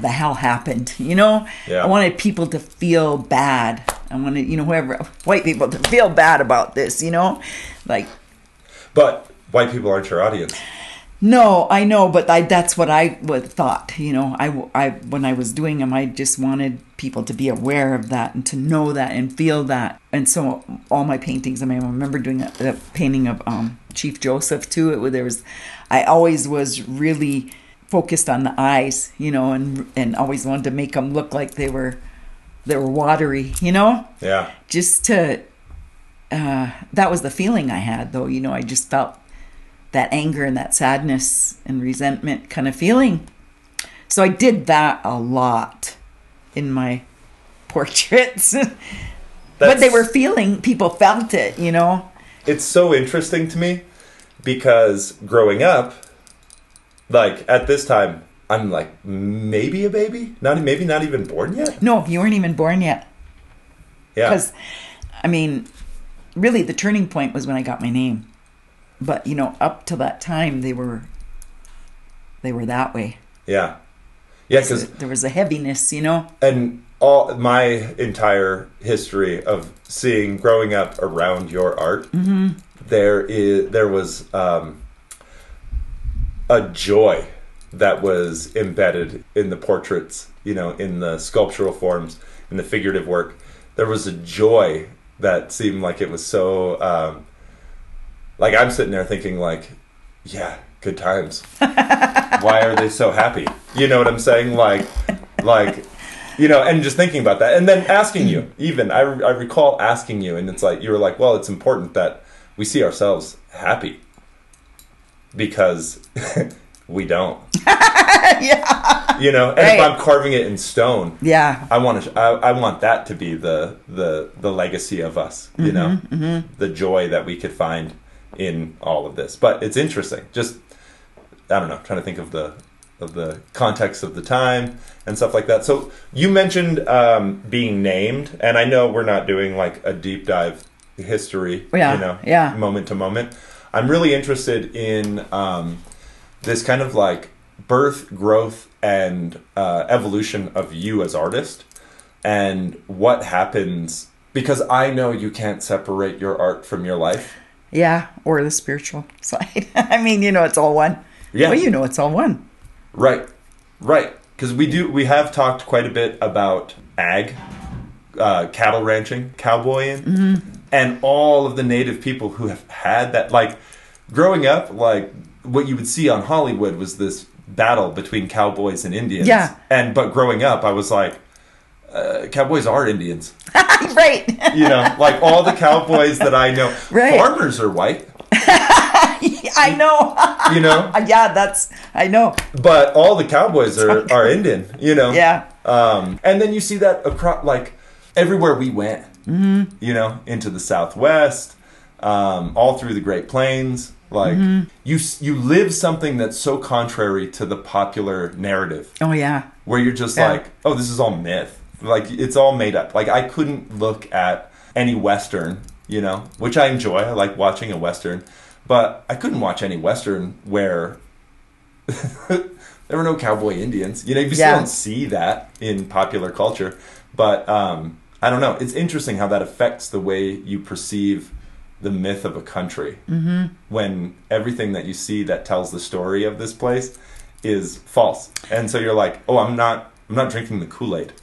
the hell happened. You know, Yeah. I wanted people to feel bad. I wanted, you know, whoever white people to feel bad about this. You know, like But white people aren't your audience. No, I know, but I, that's what I would thought. You know, I, I when I was doing them, I just wanted people to be aware of that and to know that and feel that. And so all my paintings, I mean, I remember doing a, a painting of um, Chief Joseph too. It, there was, I always was really focused on the eyes, you know, and and always wanted to make them look like they were they were watery, you know Yeah. just to uh, that was the feeling I had though you know I just felt that anger and that sadness and resentment kind of feeling. So I did that a lot in my portraits. But they were feeling people felt it you know? It's so interesting to me because growing up, like at this time, I'm like maybe a baby, not maybe not even born yet. no you weren't even born yet. Yeah. because I mean really the turning point was when I got my name but you know up to that time they were they were that way Yeah. Yeah, because there was a heaviness you know and all my entire history of seeing growing up around your art, there is there was um, a joy that was embedded in the portraits, you know, in the sculptural forms, in the figurative work. There was a joy that seemed like it was so um, like I'm sitting there thinking like, yeah, good times. Why are they so happy? You know what I'm saying? Like, like, you know, and just thinking about that, and then asking you. Even I, I recall asking you, and it's like you were like, well, it's important that we see ourselves happy because we don't. yeah. You know, and Right. if I'm carving it in stone, Yeah. I want to. I, I want that to be the the the legacy of us. You mm-hmm, know, mm-hmm. the joy that we could find in all of this. But it's interesting. Just I don't know. Trying to think of the of the context of the time and stuff like that. So you mentioned um, being named, and I know we're not doing like a deep dive history. Yeah, You know, yeah. moment to moment. I'm really interested in um, this kind of like birth, growth, and uh, evolution of you as artist, and what happens because I know you can't separate your art from your life. Yeah. Or the spiritual side. I mean, you know, it's all one. Yeah. Well, you know, it's all one. Right, right. Because we do, we have talked quite a bit about ag, uh, cattle ranching, cowboying, and all of the native people who have had that. Like growing up, like what you would see on Hollywood was this battle between cowboys and Indians. Yeah. And but growing up, I was like, uh, cowboys are Indians. right. You know, like all the cowboys that I know, Right. farmers are white. I know. You know, yeah, that's, I know. but all the cowboys are are Indian. You know. Yeah. Um, and then you see that across, like everywhere we went, mm-hmm. you know, into the Southwest, um, all through the Great Plains. Like you, you live something that's so contrary to the popular narrative, Oh, yeah. where you're just Yeah. like, oh, this is all myth. Like it's all made up. Like I couldn't look at any Western, you know, which I enjoy. I like watching a Western, but I couldn't watch any Western where there were no cowboy Indians. You know, you still don't see that in popular culture. But um, I don't know. It's interesting how that affects the way you perceive the myth of a country mm-hmm. when everything that you see that tells the story of this place is false. And so you're like, oh, I'm not, I'm not drinking the Kool Aid.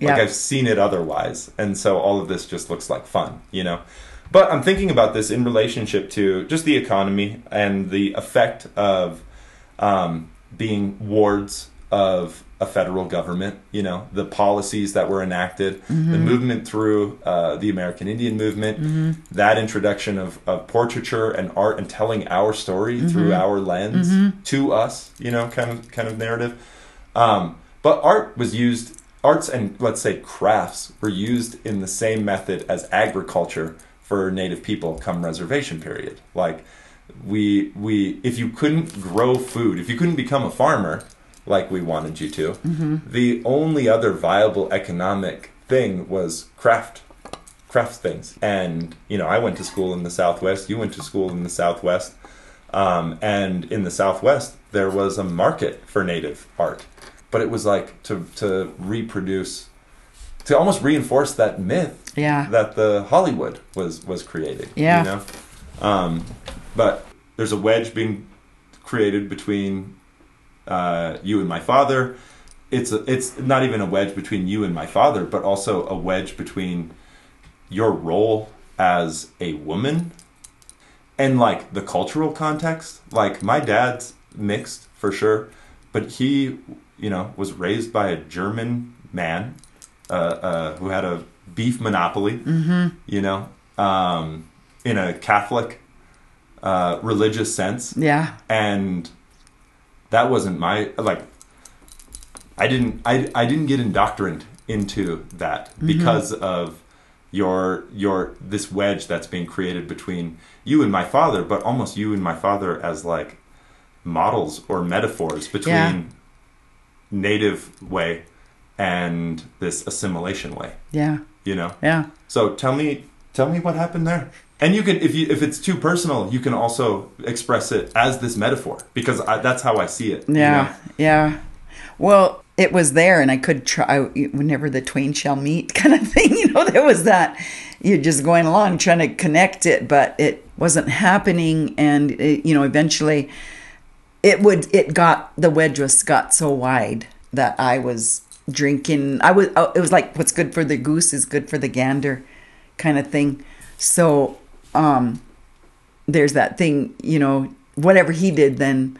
Like I've seen it otherwise, and so all of this just looks like fun, you know. But I'm thinking about this in relationship to just the economy and the effect of um, being wards of a federal government. You know, the policies that were enacted, the movement through uh, the American Indian movement, that introduction of, of portraiture and art and telling our story through our lens to us. You know, kind of kind of narrative. Um, but art was used, arts and let's say crafts were used in the same method as agriculture for native people come reservation period. Like we we if you couldn't grow food, if you couldn't become a farmer like we wanted you to, the only other viable economic thing was craft craft things. And you know, I went to school in the Southwest. You went to school in the Southwest. Um, and in the Southwest, there was a market for native art, but it was like to to reproduce, to almost reinforce that myth Yeah. that the Hollywood was was creating. Yeah. you know, um, but there's a wedge being created between uh, you and my father. It's a, it's not even a wedge between you and my father, but also a wedge between your role as a woman and like the cultural context. Like my dad's mixed for sure, but he, you know, was raised by a German man uh, uh, who had a beef monopoly. Mm-hmm. You know, um, in a Catholic uh, religious sense Yeah. and that wasn't my like i didn't i, I didn't get indoctrined into that because of your your this wedge that's being created between you and my father but almost you and my father as like models or metaphors between Yeah. Native way and this assimilation way Yeah. you know Yeah. so tell me, tell me what happened there. And you can, if you if it's too personal, you can also express it as this metaphor because I, that's how I see it. you Yeah, know? yeah. Well, it was there, and I could try whenever the twain shall meet, kind of thing. You know, there was that. You're just going along trying to connect it, but it wasn't happening, and it, you know, eventually, it would. It got the wedge was got so wide that I was drinking. I was. oh, It was like what's good for the goose is good for the gander, kind of thing. So, um, there's that thing, you know, whatever he did, then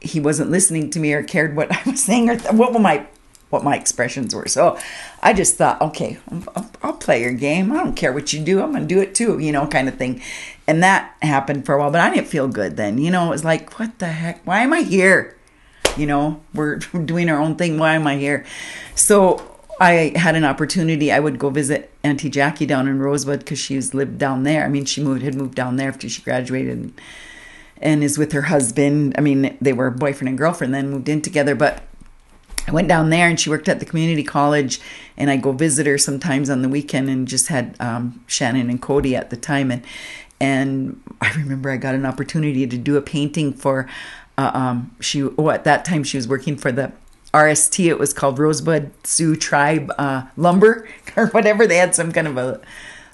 he wasn't listening to me or cared what I was saying or th- what my what my expressions were. So I just thought, okay, I'll, I'll, play your game. I don't care what you do. I'm going to do it too, you know, kind of thing. And that happened for a while, but I didn't feel good then. You know, it was like, what the heck? Why am I here? You know, we're doing our own thing. Why am I here? So I had an opportunity. I would go visit Auntie Jackie down in Rosebud because she's lived down there. I mean, she moved had moved down there after she graduated. And, and is with her husband. I mean, they were boyfriend and girlfriend, then moved in together. But I went down there and she worked at the community college, and I go visit her sometimes on the weekend and just had um, Shannon and Cody at the time. And, and I remember I got an opportunity to do a painting for, uh, um, she, oh, at that time she was working for the RST, it was called Rosebud Sioux Tribe uh, Lumber or whatever. They had some kind of a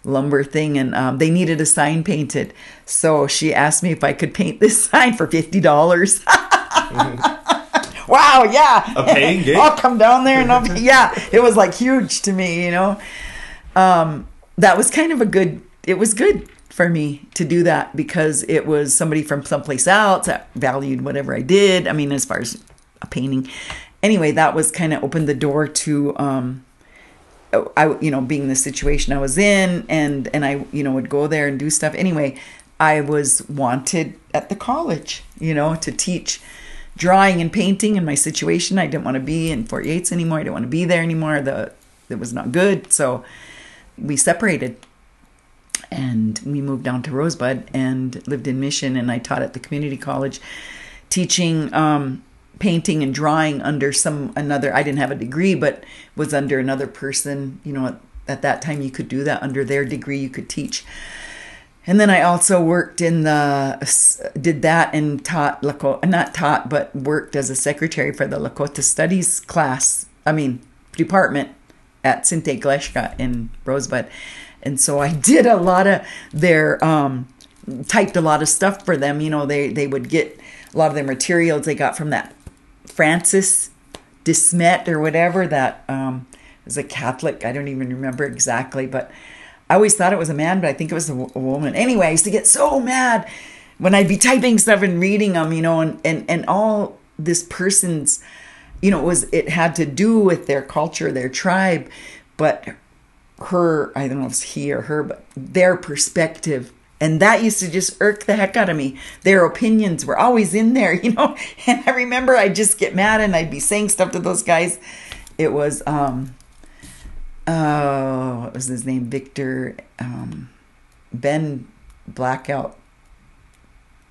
lumber thing and um, they needed a sign painted. So she asked me if I could paint this sign for $50. Wow, yeah. A paying gig? I'll come down there and I'll be, yeah, it was like huge to me, you know. Um, that was kind of a good, it was good for me to do that because it was somebody from someplace else that valued whatever I did. I mean, as far as a painting. Anyway, that was kind of opened the door to, um, I, you know, being the situation I was in, and and I, you know, would go there and do stuff. Anyway, I was wanted at the college, you know, to teach drawing and painting. In my situation, I didn't want to be in Fort Yates anymore. I didn't want to be there anymore. The it was not good, so we separated, and we moved down to Rosebud and lived in Mission. And I taught at the community college, teaching. Um, painting and drawing under some another i didn't have a degree but was under another person you know at, at that time you could do that under their degree you could teach and then i also worked in the did that and taught lakota not taught but worked as a secretary for the lakota studies class i mean department at Sinte Gleska in Rosebud. And so I did a lot of their um, typed a lot of stuff for them. You know, they they would get a lot of their materials they got from that Francis de Smet or whatever that um, was a Catholic. I don't even remember exactly, but I always thought it was a man, but I think it was a, a woman. Anyway, I used to get so mad when I'd be typing stuff and reading them, you know, and, and, and all this person's, you know, it was it had to do with their culture, their tribe, but her, I don't know if it's he or her, but their perspective and that used to just irk the heck out of me. Their opinions were always in there, you know. And I remember I'd just get mad and I'd be saying stuff to those guys. It was, um, oh, what was his name? Victor, um, Ben Blackout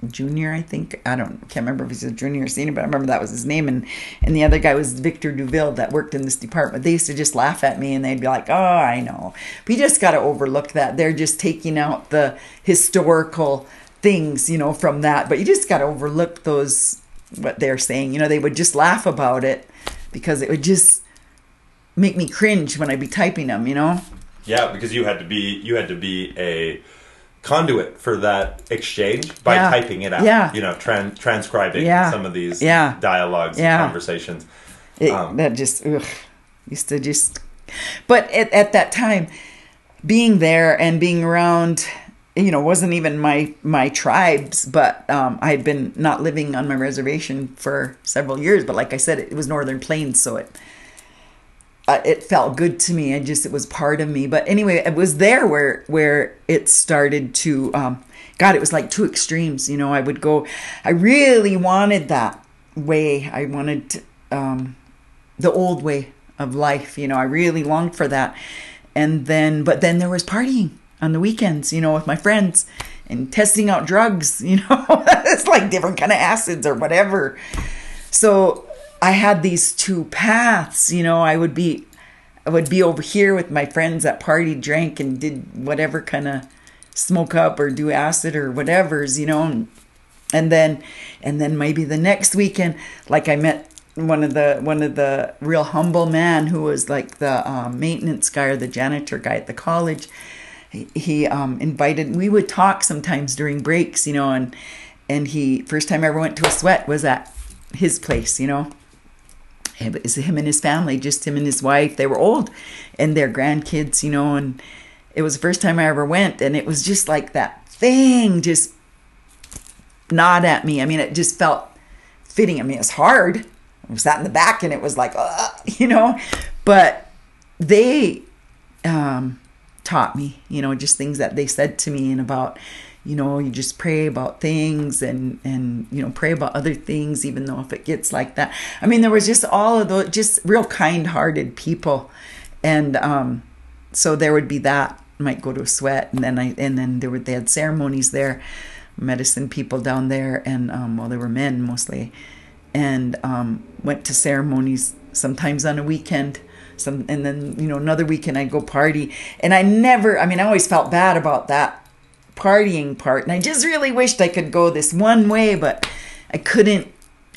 junior, I think. I don't can't remember if he's a junior or senior, but I remember that was his name. And and the other guy was Victor Douville that worked in this department. They used to just laugh at me and they'd be like, "Oh, I know." You just got to overlook that. They're just taking out the historical things, you know, from that. But you just got to overlook those what they're saying. You know, they would just laugh about it because it would just make me cringe when I'd be typing them. You know. Yeah, because you had to be you had to be a conduit for that exchange by Yeah. typing it out. Yeah. You know, tran- transcribing Yeah. some of these Yeah. dialogues Yeah. and conversations. It, Um, that just ugh, used to just. But at, at that time, being there and being around, you know, wasn't even my my tribes. But um, I had been not living on my reservation for several years. But like I said, it was Northern Plains, so it uh, it felt good to me. I just it was part of me. But anyway, it was there where where it started to. Um, God, it was like two extremes. You know, I would go. I really wanted that way. I wanted um, the old way of life. You know, I really longed for that. And then, but then there was partying on the weekends. You know, with my friends and testing out drugs. You know, it's like different kind of acids or whatever. So I had these two paths, you know, I would be I would be over here with my friends that party drank and did whatever kind of smoke up or do acid or whatever's, you know, and, and then and then maybe the next weekend like I met one of the one of the real humble man who was like the um, maintenance guy or the janitor guy at the college. He, he um, invited we would talk sometimes during breaks you know and and he first time I ever went to a sweat was at his place you know it was him and his family, just him and his wife. They were old and their grandkids, you know, and it was the first time I ever went and it was just like that thing just nod at me. I mean, it just felt fitting. I mean, it's hard. I was sat in the back and it was like, uh, you know, but they um, taught me, you know, just things that they said to me and about, you know, you just pray about things and, and, you know, pray about other things, even though if it gets like that. I mean, there was just all of those, just real kind hearted people. And, um, so there would be that might go to a sweat and then I, and then there were, they had ceremonies there, medicine people down there. And, um, well, they were men mostly and, um, went to ceremonies sometimes on a weekend some and then you know another weekend I'd go party and I never I mean I always felt bad about that partying part. And I just really wished I could go this one way but I couldn't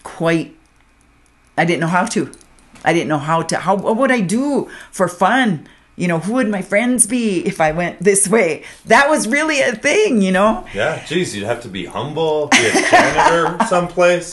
quite I didn't know how to. I didn't know how to how what would I do for fun? You know who would my friends be if I went this way? That was really a thing you know? Yeah geez you'd have to be humble be a janitor someplace.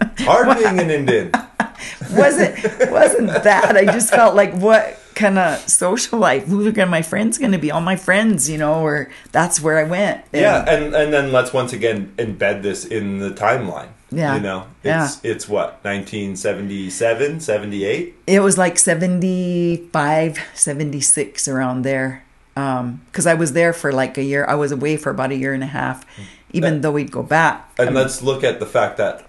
It's hard being an Indian. Wasn't wasn't that. I just felt like what kind of social life? Who are my friends going to be? All my friends, you know, or that's where I went. And, yeah, and and then let's once again embed this in the timeline. Yeah. You know, it's, yeah. it's what, 1977, 78? It was like 75, 76 around there. Because um, I was there for like a year. I was away for about a year and a half, even and, though we'd go back. And I mean, let's look at the fact that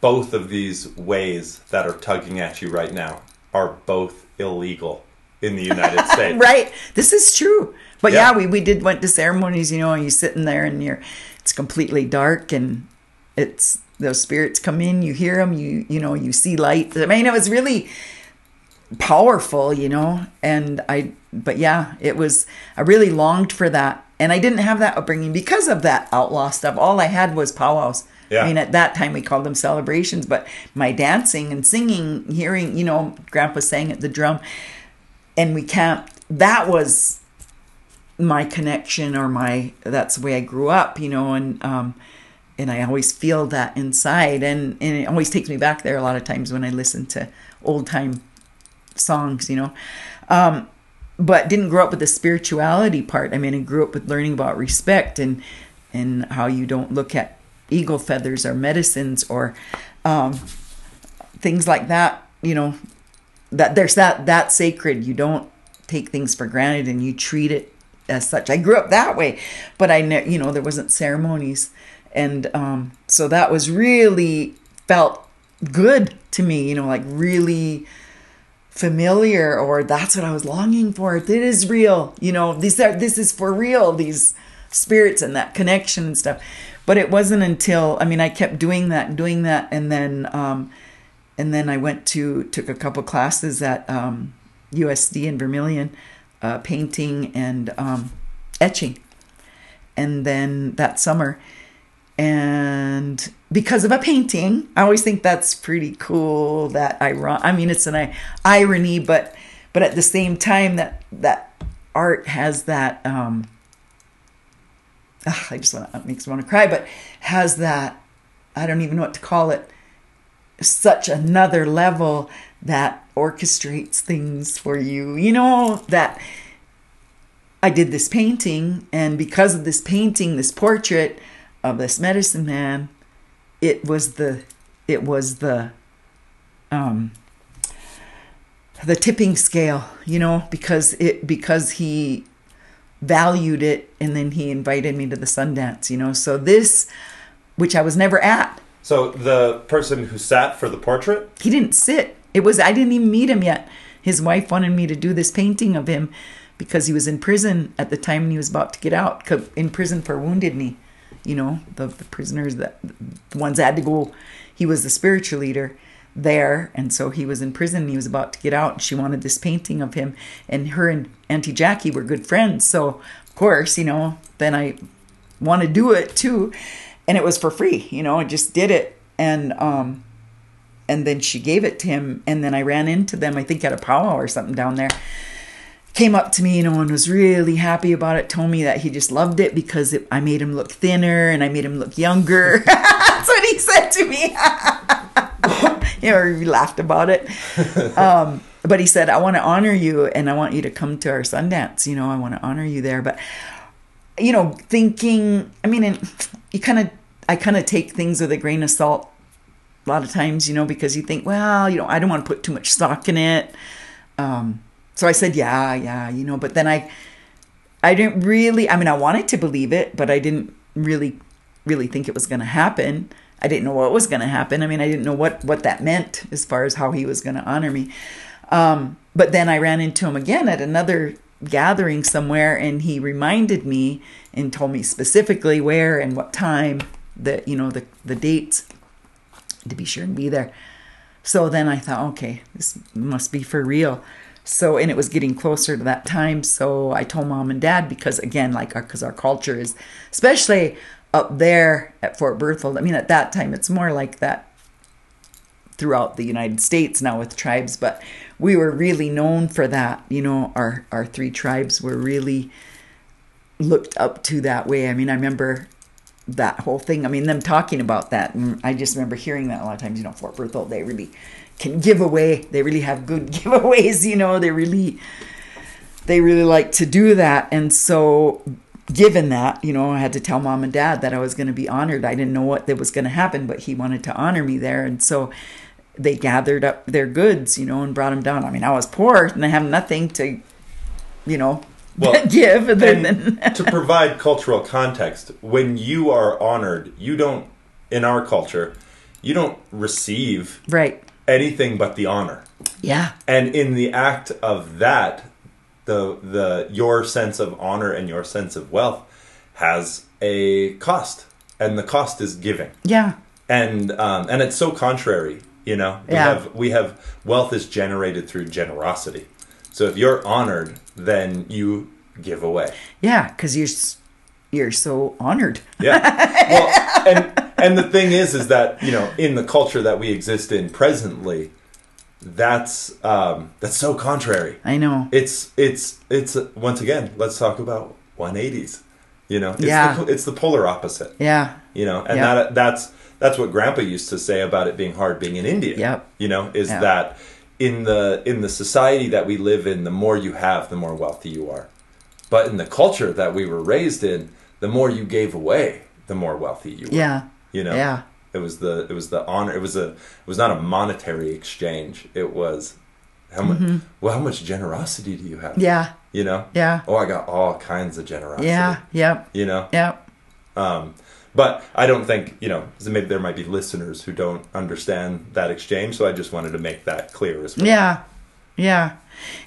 both of these ways that are tugging at you right now are both illegal in the United States. right. This is true. But yeah. yeah, we, we did went to ceremonies, you know, and you're sitting there and you're it's completely dark and it's those spirits come in, you hear them, you you know, you see light. I mean, it was really powerful, you know, and I but yeah, it was I really longed for that. And I didn't have that upbringing because of that outlaw stuff. All I had was powwows. Yeah. I mean, at that time we called them celebrations, but my dancing and singing, hearing, you know, Grandpa sang at the drum, and we camped. That was my connection, or my that's the way I grew up, you know, and um, and I always feel that inside, and and it always takes me back there a lot of times when I listen to old time songs, you know. Um, but didn't grow up with the spirituality part. I mean, I grew up with learning about respect and and how you don't look at eagle feathers or medicines or um, things like that. You know, that there's that that sacred. You don't take things for granted and you treat it as such. I grew up that way, but I ne- you know there wasn't ceremonies, and um, so that was really felt good to me. You know, like really familiar or that's what I was longing for. It is real. You know, these are this is for real. These spirits and that connection and stuff. But it wasn't until I mean I kept doing that, doing that, and then um, and then I went to took a couple classes at um, USD in Vermilion, uh, painting and um, etching, and then that summer. And because of a painting, I always think that's pretty cool. That I run, I mean, it's an irony, but but at the same time, that that art has that um, ugh, I just want to, makes me want to cry, but has that, I don't even know what to call it, such another level that orchestrates things for you. You know, that I did this painting, and because of this painting, this portrait of this medicine man, it was the, it was the, um, the tipping scale, you know, because it, because he valued it and then he invited me to the Sundance, you know. So this which I was never at. So the person who sat for the portrait? He didn't sit. It was I didn't even meet him yet. His wife wanted me to do this painting of him because he was in prison at the time and he was about to get out in prison for wounded knee. You know, the, the prisoners that the ones that had to go he was the spiritual leader there and so he was in prison he was about to get out and she wanted this painting of him and her and auntie jackie were good friends so of course you know then i want to do it too and it was for free you know i just did it and um and then she gave it to him and then i ran into them i think at a powwow or something down there came up to me you know and was really happy about it told me that he just loved it because it, i made him look thinner and i made him look younger. That's what he said to me you know, we laughed about it. Um, but he said, I want to honor you and I want you to come to our Sundance. You know, I want to honor you there. But, you know, thinking, I mean, you kind of, I kind of take things with a grain of salt a lot of times, you know, because you think, well, you know, I don't want to put too much stock in it. Um, so I said, yeah, yeah, you know, but then I, I didn't really, I mean, I wanted to believe it, but I didn't really, really think it was going to happen. I didn't know what was going to happen. I mean, I didn't know what, what that meant as far as how he was going to honor me. Um, but then I ran into him again at another gathering somewhere, and he reminded me and told me specifically where and what time, the you know the the dates, to be sure and be there. So then I thought, okay, this must be for real. So and it was getting closer to that time. So I told mom and dad because again, like because our, our culture is, especially up there at Fort Berthold. I mean, at that time, it's more like that throughout the United States now with tribes, but we were really known for that. You know, our our three tribes were really looked up to that way. I mean, I remember that whole thing. I mean, them talking about that, and I just remember hearing that a lot of times. You know, Fort Berthold, they really can give away. They really have good giveaways. You know, they really they really like to do that, and so given that, you know, I had to tell mom and dad that I was going to be honored. I didn't know what that was going to happen, but he wanted to honor me there, and so they gathered up their goods, you know, and brought them down. I mean, I was poor and I have nothing to, you know, well, give other than to provide cultural context. When you are honored, you don't in our culture, you don't receive right anything but the honor. Yeah. And in the act of that, the the your sense of honor and your sense of wealth has a cost, and the cost is giving. Yeah. And um, and it's so contrary you know, we yeah. have we have wealth is generated through generosity. So if you're honored, then you give away. Yeah, because you're you're so honored. Yeah. Well, and and the thing is, is that you know, in the culture that we exist in presently, that's um, that's so contrary. I know. It's it's it's once again. Let's talk about 180s. You know, it's yeah. the, it's the polar opposite. Yeah. You know, and yeah. that that's that's what grandpa used to say about it being hard being in India. Yep. You know, is yep. that in the in the society that we live in, the more you have, the more wealthy you are. But in the culture that we were raised in, the more you gave away, the more wealthy you were. Yeah. You know. Yeah. It was the it was the honor. It was a it was not a monetary exchange. It was how much mm-hmm. well how much generosity do you have? Yeah. You know. Yeah. Oh, I got all kinds of generosity. Yeah. Yep. You know. Yep. Um, but I don't think, you know, maybe there might be listeners who don't understand that exchange. So I just wanted to make that clear as well. Yeah. Yeah.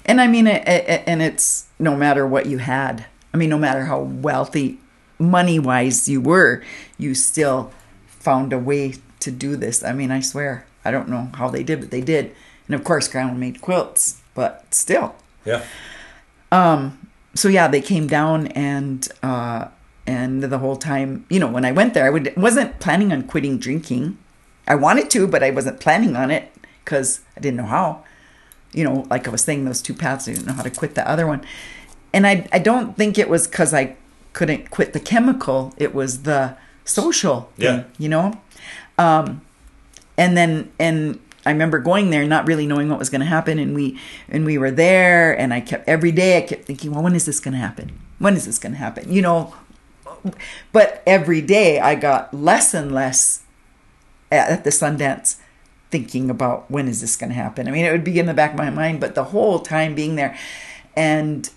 And I mean, it, it, and it's no matter what you had, I mean, no matter how wealthy, money wise you were, you still found a way to do this. I mean, I swear, I don't know how they did, but they did. And of course, Grandma made quilts, but still. Yeah. Um, so yeah, they came down and, uh, and the whole time you know when i went there i would, wasn't planning on quitting drinking i wanted to but i wasn't planning on it because i didn't know how you know like i was saying those two paths i didn't know how to quit the other one and i, I don't think it was because i couldn't quit the chemical it was the social yeah. thing, you know? Um, and then and I remember going there not really knowing what was going to happen and we and we were there and I kept every day I kept thinking well when is this going to happen? When is this going to happen? You know? But every day I got less and less at the Sundance thinking about when is this going to happen. I mean, it would be in the back of my mind, but the whole time being there and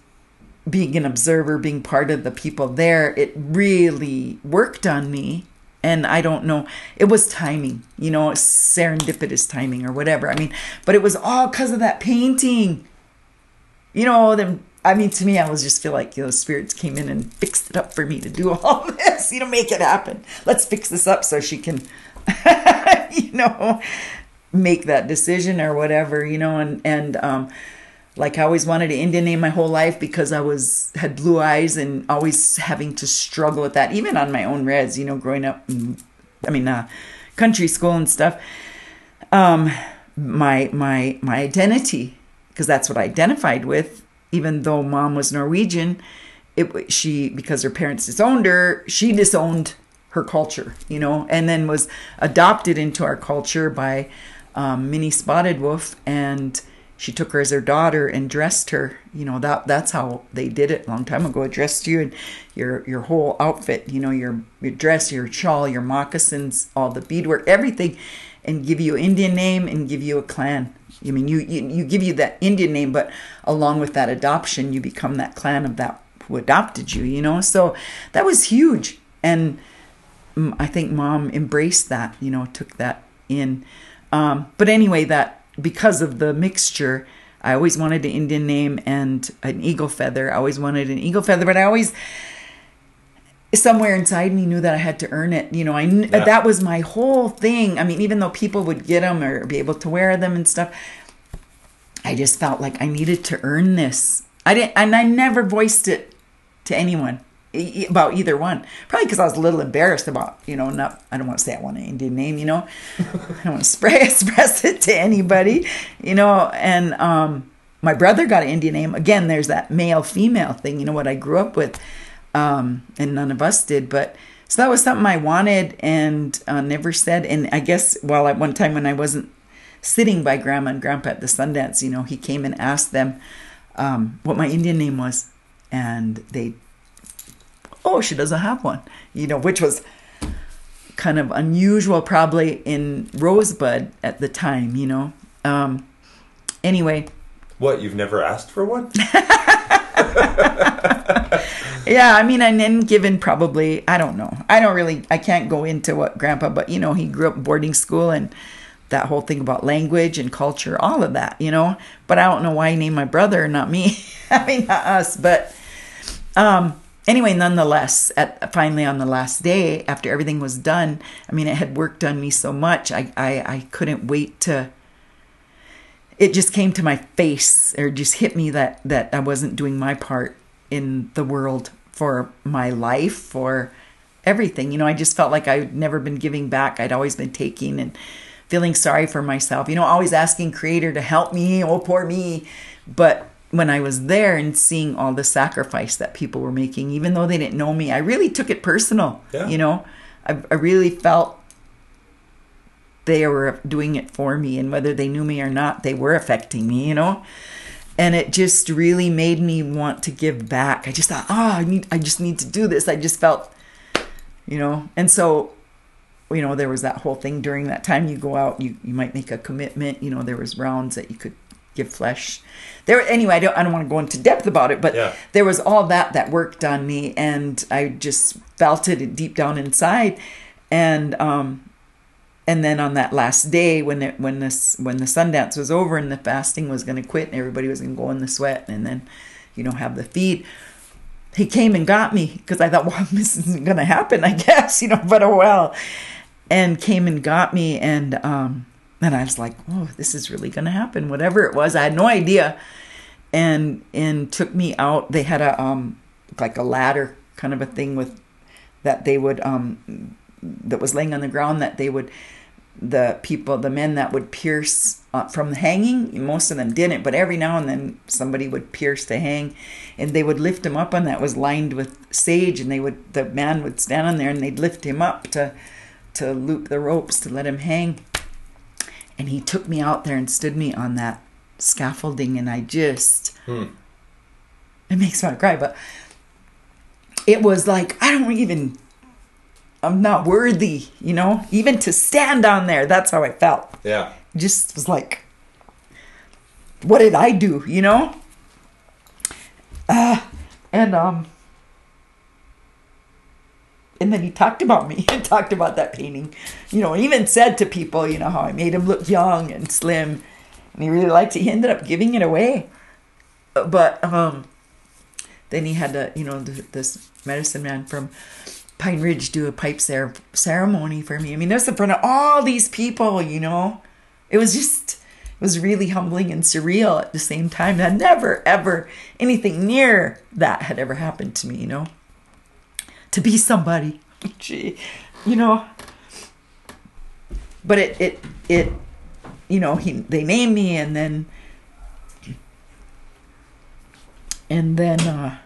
being an observer, being part of the people there, it really worked on me. And I don't know, it was timing, you know, serendipitous timing or whatever. I mean, but it was all because of that painting. You know, then I mean, to me, I was just feel like you know, spirits came in and fixed it up for me to do all this. You know, make it happen. Let's fix this up so she can, you know, make that decision or whatever. You know, and and um, like I always wanted an Indian name my whole life because I was had blue eyes and always having to struggle with that, even on my own res. You know, growing up, in, I mean, uh, country school and stuff. Um, my my my identity because that's what I identified with even though mom was Norwegian, it she because her parents disowned her, she disowned her culture, you know, and then was adopted into our culture by um, Spotted Wolf, and she took her as her daughter and dressed her. You know that that's how they did it a long time ago. dressed you and your your whole outfit. You know your your dress, your shawl, your moccasins, all the beadwork, everything, and give you Indian name and give you a clan. I mean, you, you you give you that Indian name, but along with that adoption, you become that clan of that who adopted you. You know, so that was huge, and mm, I think mom embraced that. You know, took that in. Um, but anyway, that because of the mixture, I always wanted an Indian name and an eagle feather. I always wanted an eagle feather, but I always somewhere inside me knew that I had to earn it. You know, I yeah. that was my whole thing. I mean, even though people would get them or be able to wear them and stuff, I just felt like I needed to earn this. I didn't, and I never voiced it to anyone about either one. Probably because I was a little embarrassed about, you know, not, I don't want to say I want an Indian name, you know, I don't want to spray, express it to anybody, you know, and, um, my brother got an Indian name. Again, there's that male female thing, you know, what I grew up with. Um, and none of us did, but so that was something I wanted and uh, never said. And I guess, well, at one time when I wasn't sitting by grandma and grandpa at the Sundance, you know, he came and asked them um, what my Indian name was. And they oh, she doesn't have one, you know, which was kind of unusual probably in Rosebud at the time, you know. Um, anyway. What, you've never asked for one? yeah, I mean, and then given probably, I don't know. I don't really, I can't go into what grandpa, but you know, he grew up boarding school and that whole thing about language and culture, all of that, you know. But I don't know why he named my brother, not me. I mean, not us. But um, anyway, nonetheless, at finally on the last day, after everything was done, I mean, it had worked on me so much, I, I, I couldn't wait to. It just came to my face, or just hit me that that I wasn't doing my part in the world for my life, for everything. You know, I just felt like I'd never been giving back. I'd always been taking and feeling sorry for myself. You know, always asking Creator to help me. Oh, poor me. But when I was there and seeing all the sacrifice that people were making, even though they didn't know me, I really took it personal. Yeah. You know, I, I really felt they were doing it for me, and whether they knew me or not, they were affecting me. You know, and it just really made me want to give back. I just thought, oh, I need, I just need to do this. I just felt, you know, and so you know there was that whole thing during that time you go out you, you might make a commitment you know there was rounds that you could give flesh. There anyway, I don't I don't want to go into depth about it, but yeah. there was all that that worked on me and I just felt it deep down inside and um and then on that last day when it when this when the Sundance was over and the fasting was going to quit and everybody was going to go in the sweat and then you know have the feed he came and got me because I thought, well, this isn't going to happen, I guess, you know, but oh well. And came and got me, and um, and I was like, oh, this is really going to happen. Whatever it was, I had no idea. And and took me out. They had a um like a ladder kind of a thing with that they would um that was laying on the ground that they would the people the men that would pierce uh, from hanging most of them didn't but every now and then somebody would pierce to hang and they would lift him up and that was lined with sage and they would the man would stand on there and they'd lift him up to to loop the ropes to let him hang and he took me out there and stood me on that scaffolding and i just hmm. it makes me want to cry but it was like i don't even i'm not worthy you know? Even to stand on there that's how i felt. Yeah. Just was like what did i do you know? Uh, and um and then he talked about me and talked about that painting, you know, even said to people, you know, how I made him look young and slim, and he really liked it. He ended up giving it away, but um, then he had to, you know, this medicine man from Pine Ridge do a pipe ceremony for me. I mean, that's in front of all these people, you know. It was just, it was really humbling and surreal at the same time. That never, ever anything near that had ever happened to me, you know to be somebody. Gee, you know. But it it it you know, he they named me and then and then uh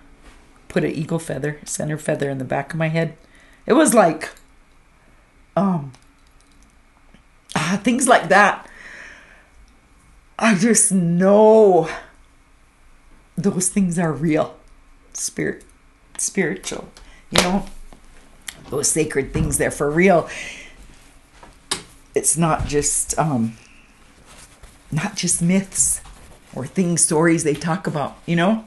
put an eagle feather, center feather in the back of my head. It was like um ah, things like that I just know those things are real, spirit, spiritual. You know, those sacred things they're for real. It's not just um, not just myths or things, stories they talk about. You know,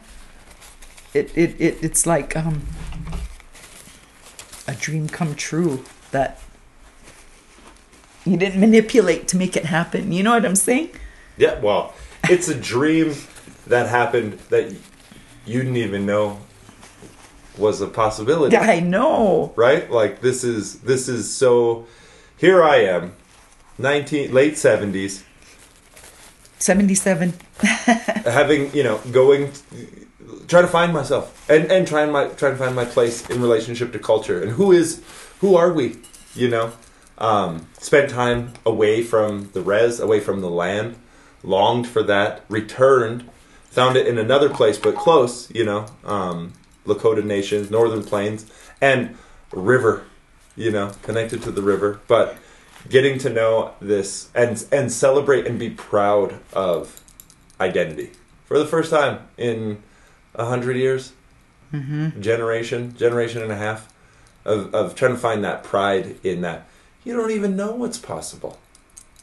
it it, it it's like um, a dream come true that you didn't manipulate to make it happen. You know what I'm saying? Yeah, well, it's a dream that happened that you didn't even know was a possibility. I know. Right? Like this is this is so here I am, 19 late 70s 77. having, you know, going try to find myself and and trying my trying to find my place in relationship to culture and who is who are we, you know? Um spent time away from the res, away from the land, longed for that, returned, found it in another place but close, you know, um, Lakota Nations, Northern Plains, and river, you know, connected to the river. But getting to know this and and celebrate and be proud of identity for the first time in a hundred years, mm-hmm. generation, generation and a half, of of trying to find that pride in that. You don't even know what's possible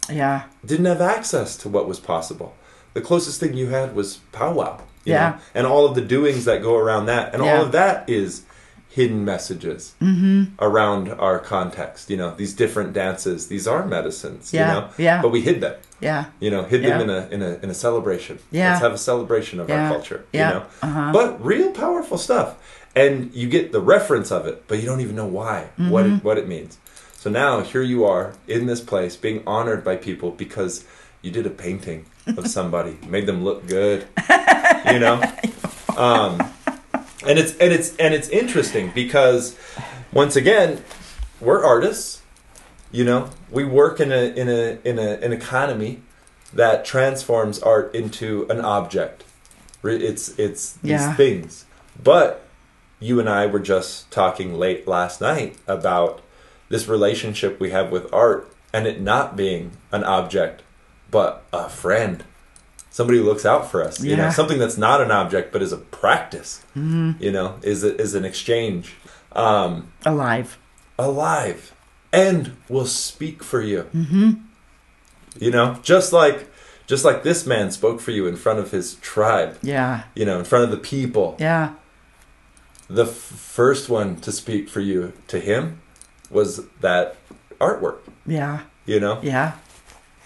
Yeah. didn't have access to what was possible. The closest thing you had was powwow. Yeah. know, and all of the doings that go around that, and Yeah. all of that is hidden messages Mm-hmm. around our context. You know, these different dances, these are medicines. Yeah, You know, yeah. But we hid them. Yeah. You know, hid them in a in a in a celebration. Yeah. Let's have a celebration of Yeah. our culture. Yeah. You know, Uh-huh. but real powerful stuff, and you get the reference of it, but you don't even know why what Mm-hmm. it, what it means. So now here you are in this place, being honored by people because you did a painting of somebody, made them look good. You know, um, and it's and it's and it's interesting because once again, we're artists. You know, we work in a in a in a an economy that transforms art into an object. It's it's these Yeah. things. But you and I were just talking late last night about this relationship we have with art and it not being an object but a friend. Somebody who looks out for us, you know, something that's not an object but is a practice. You know, is a, is an exchange. Um, Alive. alive and will speak for you. Mm-hmm. You know, just like just like this man spoke for you in front of his tribe. Yeah. You know, in front of the people. Yeah. The f- first one to speak for you to him was that artwork. Yeah. You know, Yeah.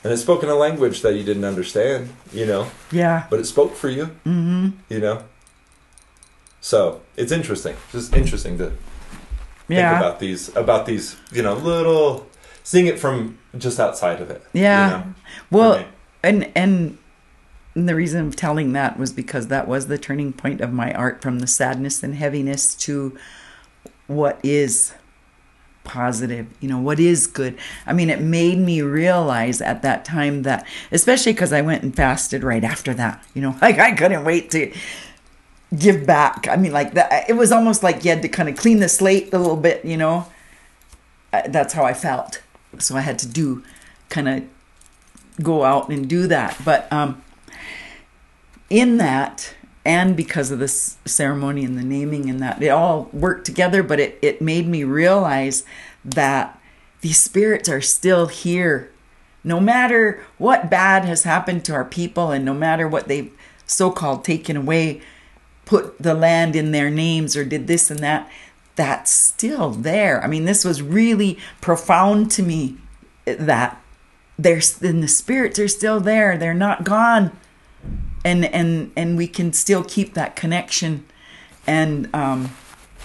And it spoke in a language that you didn't understand. You know, Yeah. but it spoke for you. Mm-hmm. You know. So it's interesting. Just interesting to think Yeah. about these about these you know little seeing it from just outside of it Yeah. you know, Well, me. and and the reason of telling that was because that was the turning point of my art from the sadness and heaviness to what is positive. You know what is good? I mean it made me realize at that time that especially because i went and fasted right after that you know like i couldn't wait to give back. I mean like that it was almost like you had to kind of clean the slate a little bit you know? That's how i felt. So i had to do kind of go out and do that. But um, in that, and because of this ceremony and the naming and that, it all worked together. But it, it made me realize that these spirits are still here. No matter what bad has happened to our people, and no matter what they've so called taken away, put the land in their names, or did this and that, that's still there. I mean, this was really profound to me eh, that there's and the spirits are still there they're not gone and and and we can still keep that connection and um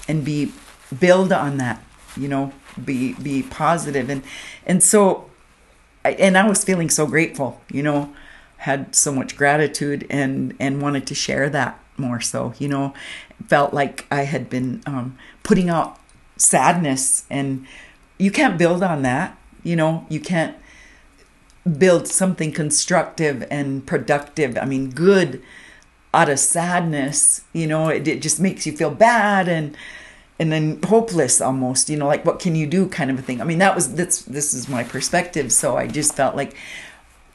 and be build on that you know be be positive. And and so I, and i was feeling so grateful you know had so much gratitude and and wanted to share that more so you know. Felt like i had been um putting out sadness and you can't build on that you know. You can't build something constructive and productive i mean good out of sadness you know it, it just makes you feel bad and and then hopeless almost you know like what can you do kind of a thing i mean that was that's this is my perspective so i just felt like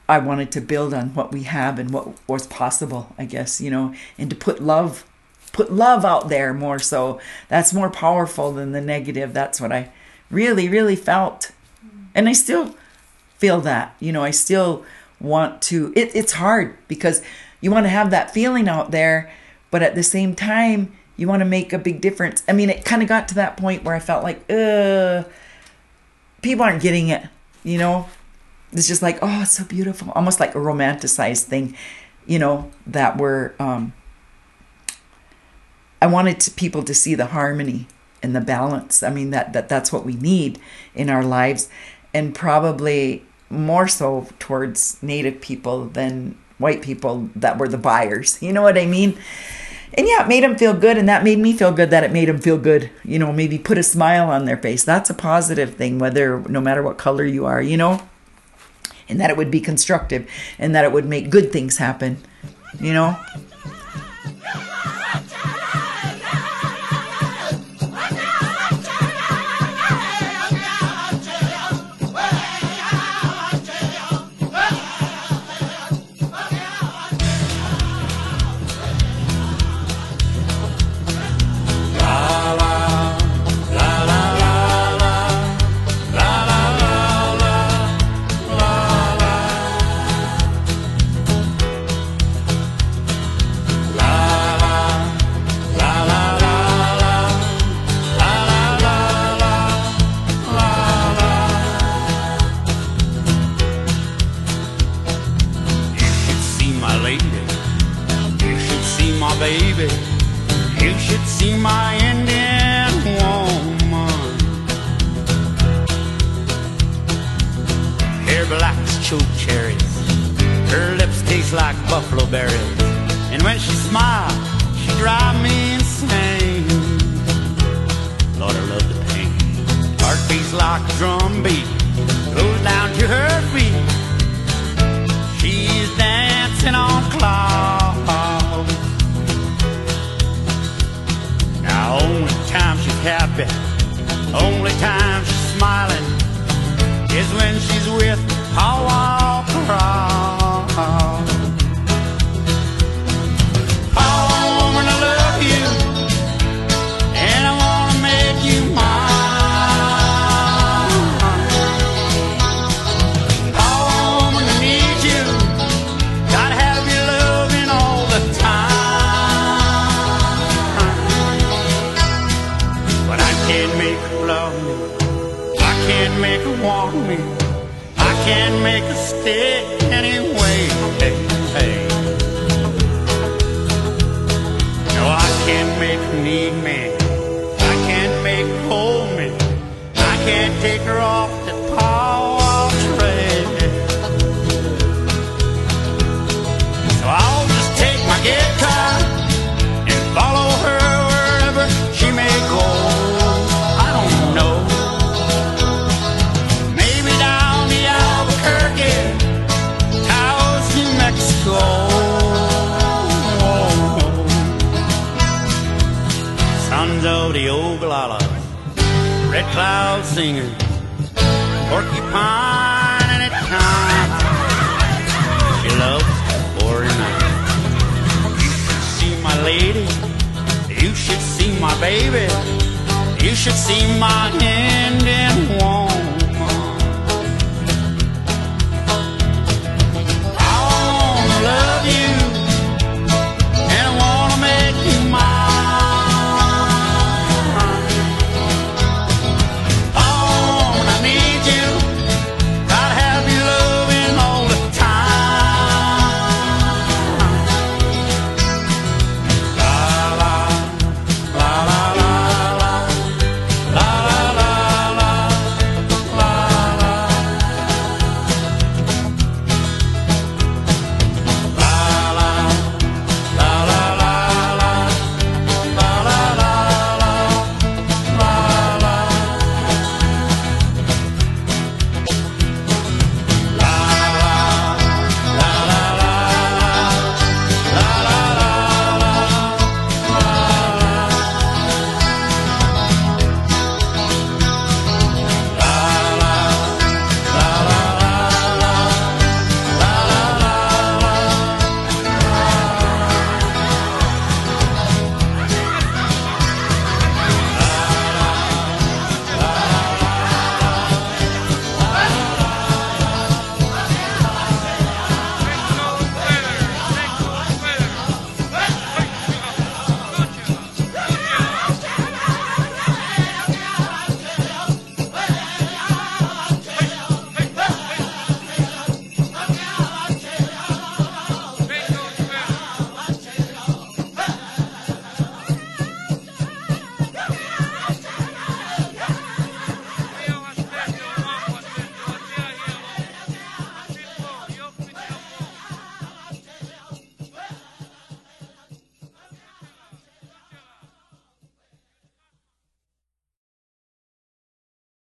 I wanted to build on what we have and what was possible, I guess, you know, and to put love put love out there more so. That's more powerful than the negative. That's what I really really felt. And I still feel that. You know, I still want to it, it's hard because you want to have that feeling out there, but at the same time you want to make a big difference. I mean, it kind of got to that point where I felt like, uh, people aren't getting it, you know? It's just like, oh, it's so beautiful. Almost like a romanticized thing, you know, that we're, um, I wanted to, people to see the harmony and the balance. I mean, that, that that's what we need in our lives. And probably more so towards Native people than white people that were the buyers. You know what I mean? and yeah, it made them feel good, and that made me feel good that it made them feel good. You know, maybe put a smile on their face. That's a positive thing, whether no matter what color you are, you know, and that it would be constructive, and that it would make good things happen. You know.